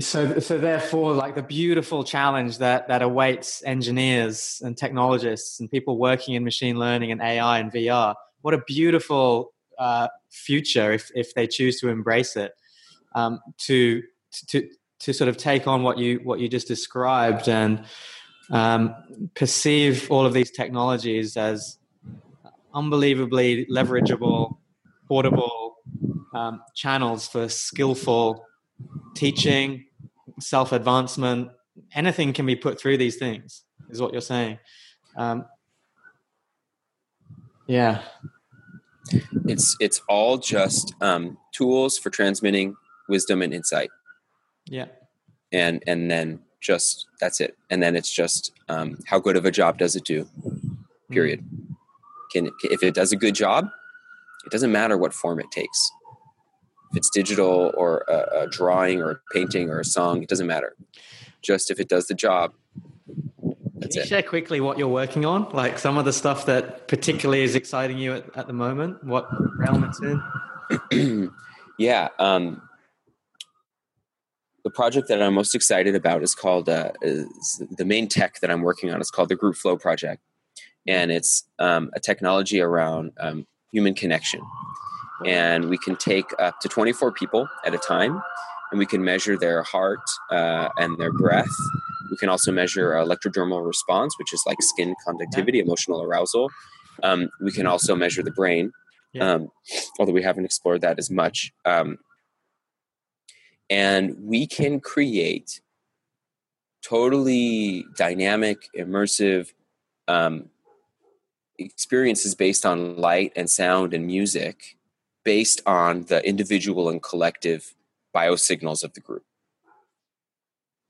so so therefore, like the beautiful challenge that that awaits engineers and technologists and people working in machine learning and AI and VR. What a beautiful uh, future if if they choose to embrace it. Um, to to to sort of take on what you what you just described and um, perceive all of these technologies as unbelievably leverageable, portable um, channels for skillful teaching, self advancement. Anything can be put through these things, is what you're saying. Um, yeah. It's it's all just um, tools for transmitting wisdom and insight. Yeah. And and then just that's it. And then it's just um, how good of a job does it do? Period. Mm-hmm can if it does a good job it doesn't matter what form it takes if it's digital or a, a drawing or a painting or a song it doesn't matter just if it does the job that's Can you it. share quickly what you're working on like some of the stuff that particularly is exciting you at, at the moment what realm it's in yeah um, the project that i'm most excited about is called uh, is the main tech that i'm working on is called the group flow project and it's um, a technology around um, human connection. And we can take up to 24 people at a time, and we can measure their heart uh, and their breath. We can also measure electrodermal response, which is like skin conductivity, emotional arousal. Um, we can also measure the brain, um, although we haven't explored that as much. Um, and we can create totally dynamic, immersive um, experiences based on light and sound and music based on the individual and collective biosignals of the group.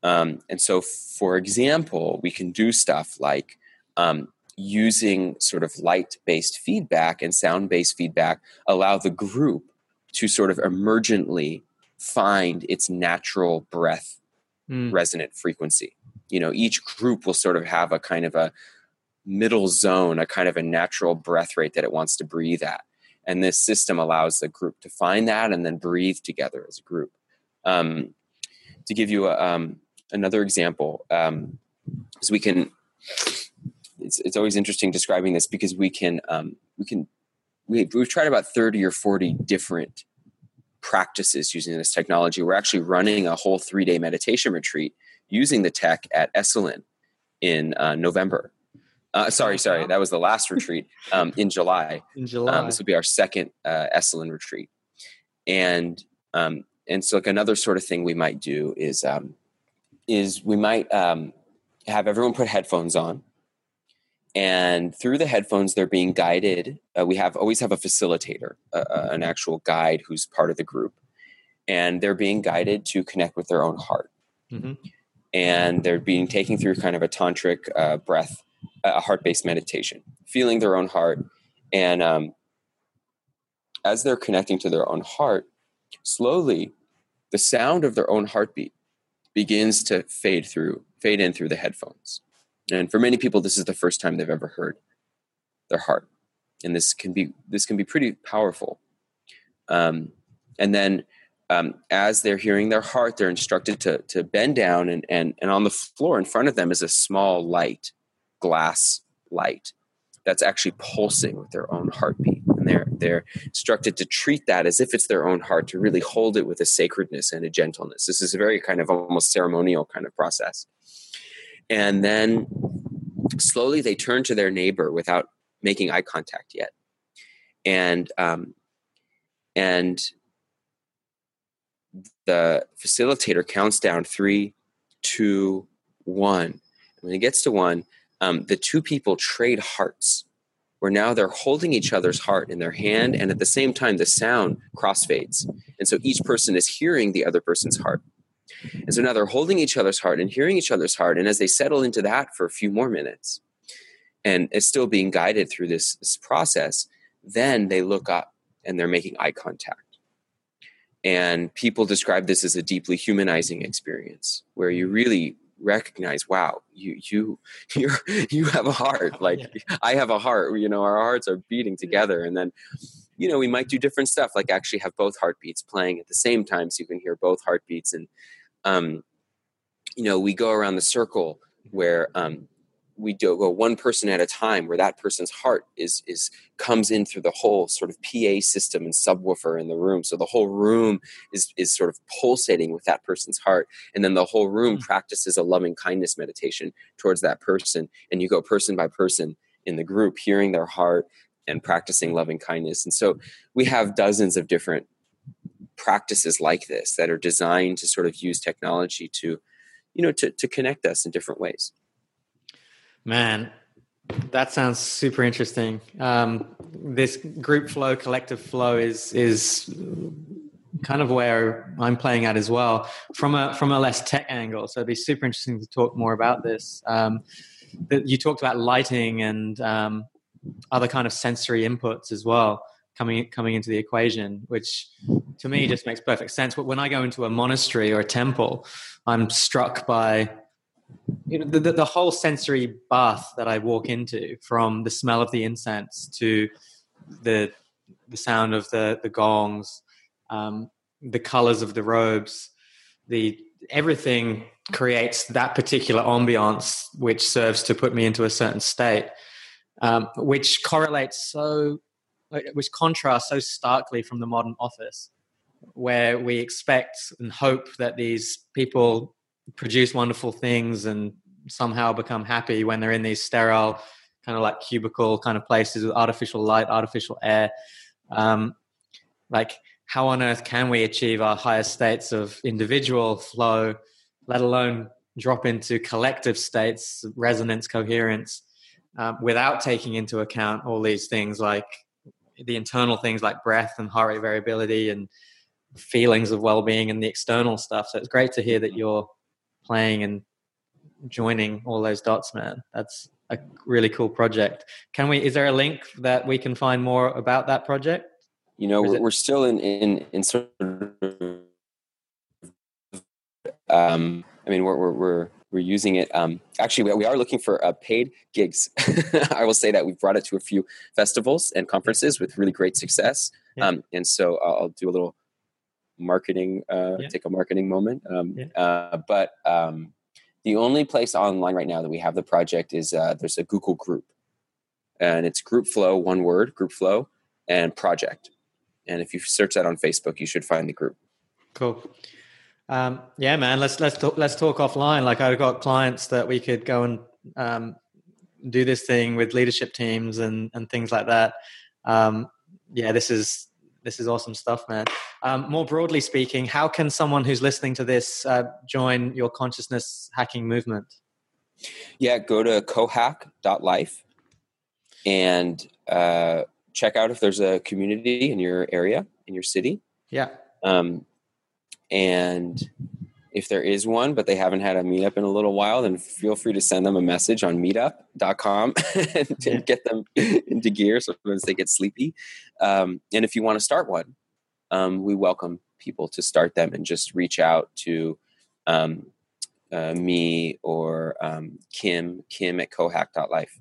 Um, and so, for example, we can do stuff like um, using sort of light based feedback and sound based feedback, allow the group to sort of emergently find its natural breath mm. resonant frequency. You know, each group will sort of have a kind of a, middle zone, a kind of a natural breath rate that it wants to breathe at. And this system allows the group to find that and then breathe together as a group. Um, to give you a, um, another example, um, is we can. It's, it's always interesting describing this because we can um, we can we, we've tried about 30 or 40 different practices using this technology. We're actually running a whole three day meditation retreat using the tech at Esalen in uh, November. Uh, sorry, sorry, that was the last retreat um, in July. In July, um, this will be our second uh, Esalen retreat, and um, and so like another sort of thing we might do is um, is we might um, have everyone put headphones on, and through the headphones they're being guided. Uh, we have always have a facilitator, an actual guide who's part of the group, and they're being guided to connect with their own heart. Mm-hmm. And they're being taken through kind of a tantric uh, breath a heart-based meditation, feeling their own heart, and um, as they're connecting to their own heart, slowly, the sound of their own heartbeat begins to fade through, fade in through the headphones. And for many people, this is the first time they've ever heard their heart, and this can be this can be pretty powerful. Um, and then um, as they're hearing their heart, they're instructed to, to bend down, and, and, and on the floor in front of them is a small light glass light that's actually pulsing with their own heartbeat. And they're they're instructed to treat that as if it's their own heart to really hold it with a sacredness and a gentleness. This is a very kind of almost ceremonial kind of process. And then slowly they turn to their neighbor without making eye contact yet. And um, and the facilitator counts down three two one. And when it gets to one um, the two people trade hearts where now they're holding each other's heart in their hand and at the same time the sound crossfades. And so each person is hearing the other person's heart. And so now they're holding each other's heart and hearing each other's heart and as they settle into that for a few more minutes and it's still being guided through this, this process then they look up and they're making eye contact. And people describe this as a deeply humanizing experience where you really recognize wow you you you you have a heart like yeah. i have a heart you know our hearts are beating together. And then you know we might do different stuff like actually have both heartbeats playing at the same time so you can hear both heartbeats. And um you know we go around the circle where um we do go one person at a time where that person's heart is is comes in through the whole sort of PA system and subwoofer in the room. So the whole room is is sort of pulsating with that person's heart. And then the whole room mm-hmm. practices a loving kindness meditation towards that person. And you go person by person in the group hearing their heart and practicing loving kindness. And so we have dozens of different practices like this that are designed to sort of use technology to you know to to connect us in different ways Man, that sounds super interesting. Um, this group flow, collective flow is is kind of where I'm playing at as well from a from a less tech angle. So it'd be super interesting to talk more about this. Um, you talked about lighting and um, other kind of sensory inputs as well coming coming into the equation, which to me just makes perfect sense. But when I go into a monastery or a temple, I'm struck by you know, the, the, the, whole sensory bath that I walk into, from the smell of the incense to the the sound of the the gongs, um, the colors of the robes, the everything creates that particular ambiance, which serves to put me into a certain state, um, which correlates so, which contrasts so starkly from the modern office, where we expect and hope that these people produce wonderful things and somehow become happy when they're in these sterile kind of like cubicle kind of places with artificial light artificial air. Um, like how on earth can we achieve our highest states of individual flow let alone drop into collective states resonance coherence um, without taking into account all these things like the internal things like breath and heart rate variability and feelings of well-being and the external stuff? So it's great to hear that you're playing and joining all those dots, man. That's a really cool project. Can we? Is there a link that we can find more about that project? You know, we're, it- we're still in in in sort of. Um, I mean, we're we're we're, we're using it. Um, actually, we, we are looking for uh, paid gigs. I will say that we've brought it to a few festivals and conferences with really great success. Yeah. Um, and so I'll, I'll do a little marketing, uh, yeah. take a marketing moment. Um, yeah. uh, but um, the only place online right now that we have the project is uh, there's a Google group, and it's Group Flow, one word, Group Flow. and project. And if you search that on Facebook, you should find the group. Cool. Um, yeah, man. Let's let's talk, let's talk offline. Like I've got clients that we could go and um, do this thing with leadership teams and and things like that. Um, yeah, this is this is awesome stuff, man. Um, more broadly speaking, how can someone who's listening to this uh, join your consciousness hacking movement? Yeah, go to cohack.life and uh, check out if there's a community in your area, in your city. Yeah. Um, and if there is one, but they haven't had a meetup in a little while, then feel free to send them a message on meetup.com and, yeah. get them into gear. Sometimes they get sleepy. Um, and if you want to start one, um, we welcome people to start them and just reach out to um, uh, me or um, Kim, Kim at cohack.life.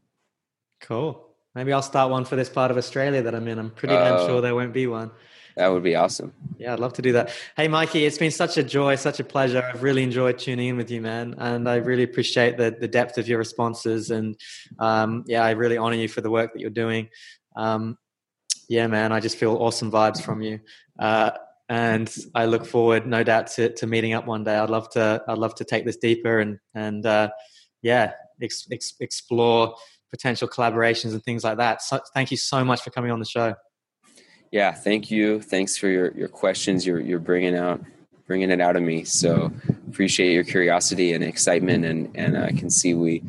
Cool. Maybe I'll start one for this part of Australia that I'm in. I'm pretty uh, damn sure there won't be one. That would be awesome. Yeah, I'd love to do that. Hey, Mikey, it's been such a joy, such a pleasure. I've really enjoyed tuning in with you, man, and I really appreciate the the depth of your responses. And um, yeah, I really honor you for the work that you're doing. Um, yeah, man, I just feel awesome vibes from you. Uh, and I look forward, no doubt, to, to meeting up one day. I'd love to. I'd love to take this deeper and and uh, yeah, ex- ex- explore potential collaborations and things like that. So, thank you so much for coming on the show yeah, thank you. Thanks for your, your questions. You're, you're bringing out, bringing it out of me. So appreciate your curiosity and excitement. And, and I can see we,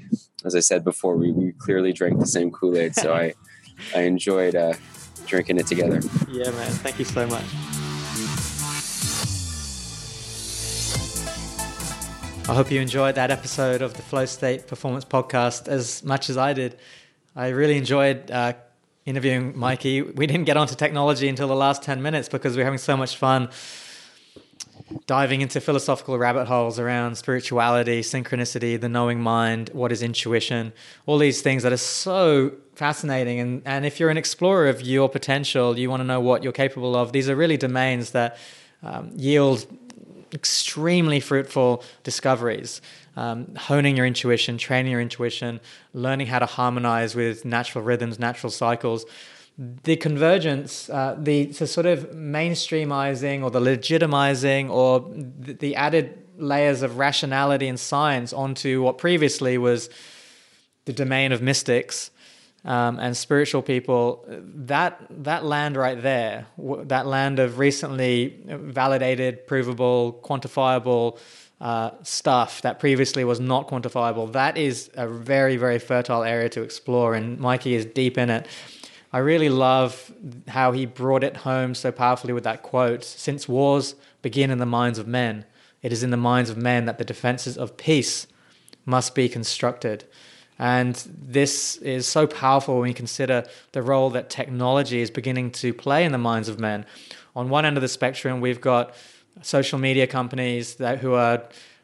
as I said before, we, we clearly drank the same Kool-Aid. So I, I enjoyed uh, drinking it together. Yeah, man. Thank you so much. I hope you enjoyed that episode of the Flow State Performance Podcast as much as I did. I really enjoyed uh, interviewing Mikey. We didn't get onto technology until the last 10 minutes because we are having so much fun diving into philosophical rabbit holes around spirituality, synchronicity, the knowing mind, what is intuition, all these things that are so fascinating. And, and if you're an explorer of your potential, you want to know what you're capable of, these are really domains that um, yield extremely fruitful discoveries um, honing your intuition, training your intuition, learning how to harmonize with natural rhythms, natural cycles. The convergence, uh, the, the sort of mainstreamizing or the legitimizing or the, the added layers of rationality and science onto what previously was the domain of mystics um, and spiritual people, that that land right there, that land of recently validated, provable, quantifiable uh, stuff that previously was not quantifiable, that is a very, very fertile area to explore. And Mikey is deep in it. I really love how he brought it home so powerfully with that quote Since wars begin in the minds of men, it is in the minds of men that the defenses of peace must be constructed. And this is so powerful when you consider the role that technology is beginning to play in the minds of men. On one end of the spectrum, we've got social media companies that who are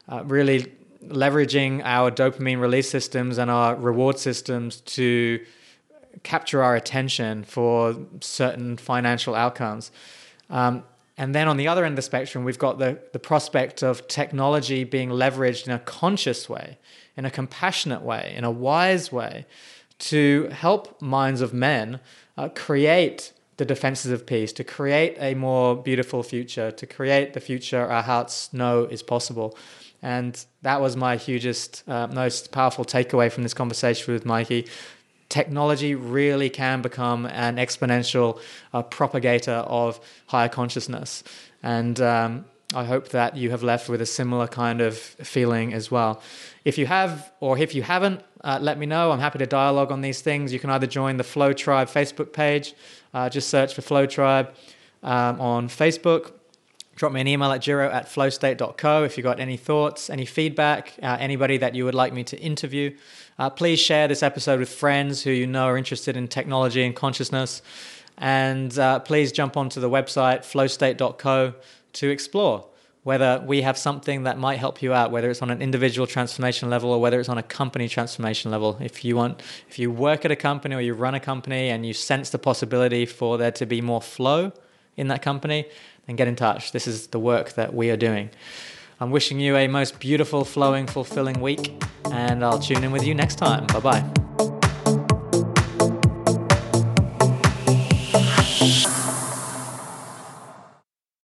uh, really leveraging our dopamine release systems and our reward systems to capture our attention for certain financial outcomes. Um, and then on the other end of the spectrum, we've got the, the prospect of technology being leveraged in a conscious way, in a compassionate way, in a wise way to help minds of men uh, create the defenses of peace, to create a more beautiful future, to create the future our hearts know is possible. And that was my hugest, uh, most powerful takeaway from this conversation with Mikey. Technology really can become an exponential uh, propagator of higher consciousness. And um, I hope that you have left with a similar kind of feeling as well. If you have, or if you haven't, uh, let me know. I'm happy to dialogue on these things. You can either join the Flow Tribe Facebook page, uh, just search for Flow Tribe um, on Facebook. Drop me an email at jiro at flowstate.co if you've got any thoughts, any feedback, uh, anybody that you would like me to interview. Uh, please share this episode with friends who you know are interested in technology and consciousness. And uh, please jump onto the website flowstate.co to explore whether we have something that might help you out, whether it's on an individual transformation level or whether it's on a company transformation level. If you want, if you work at a company or you run a company and you sense the possibility for there to be more flow in that company, then get in touch. This is the work that we are doing. I'm wishing you a most beautiful, flowing, fulfilling week, and I'll tune in with you next time. Bye bye.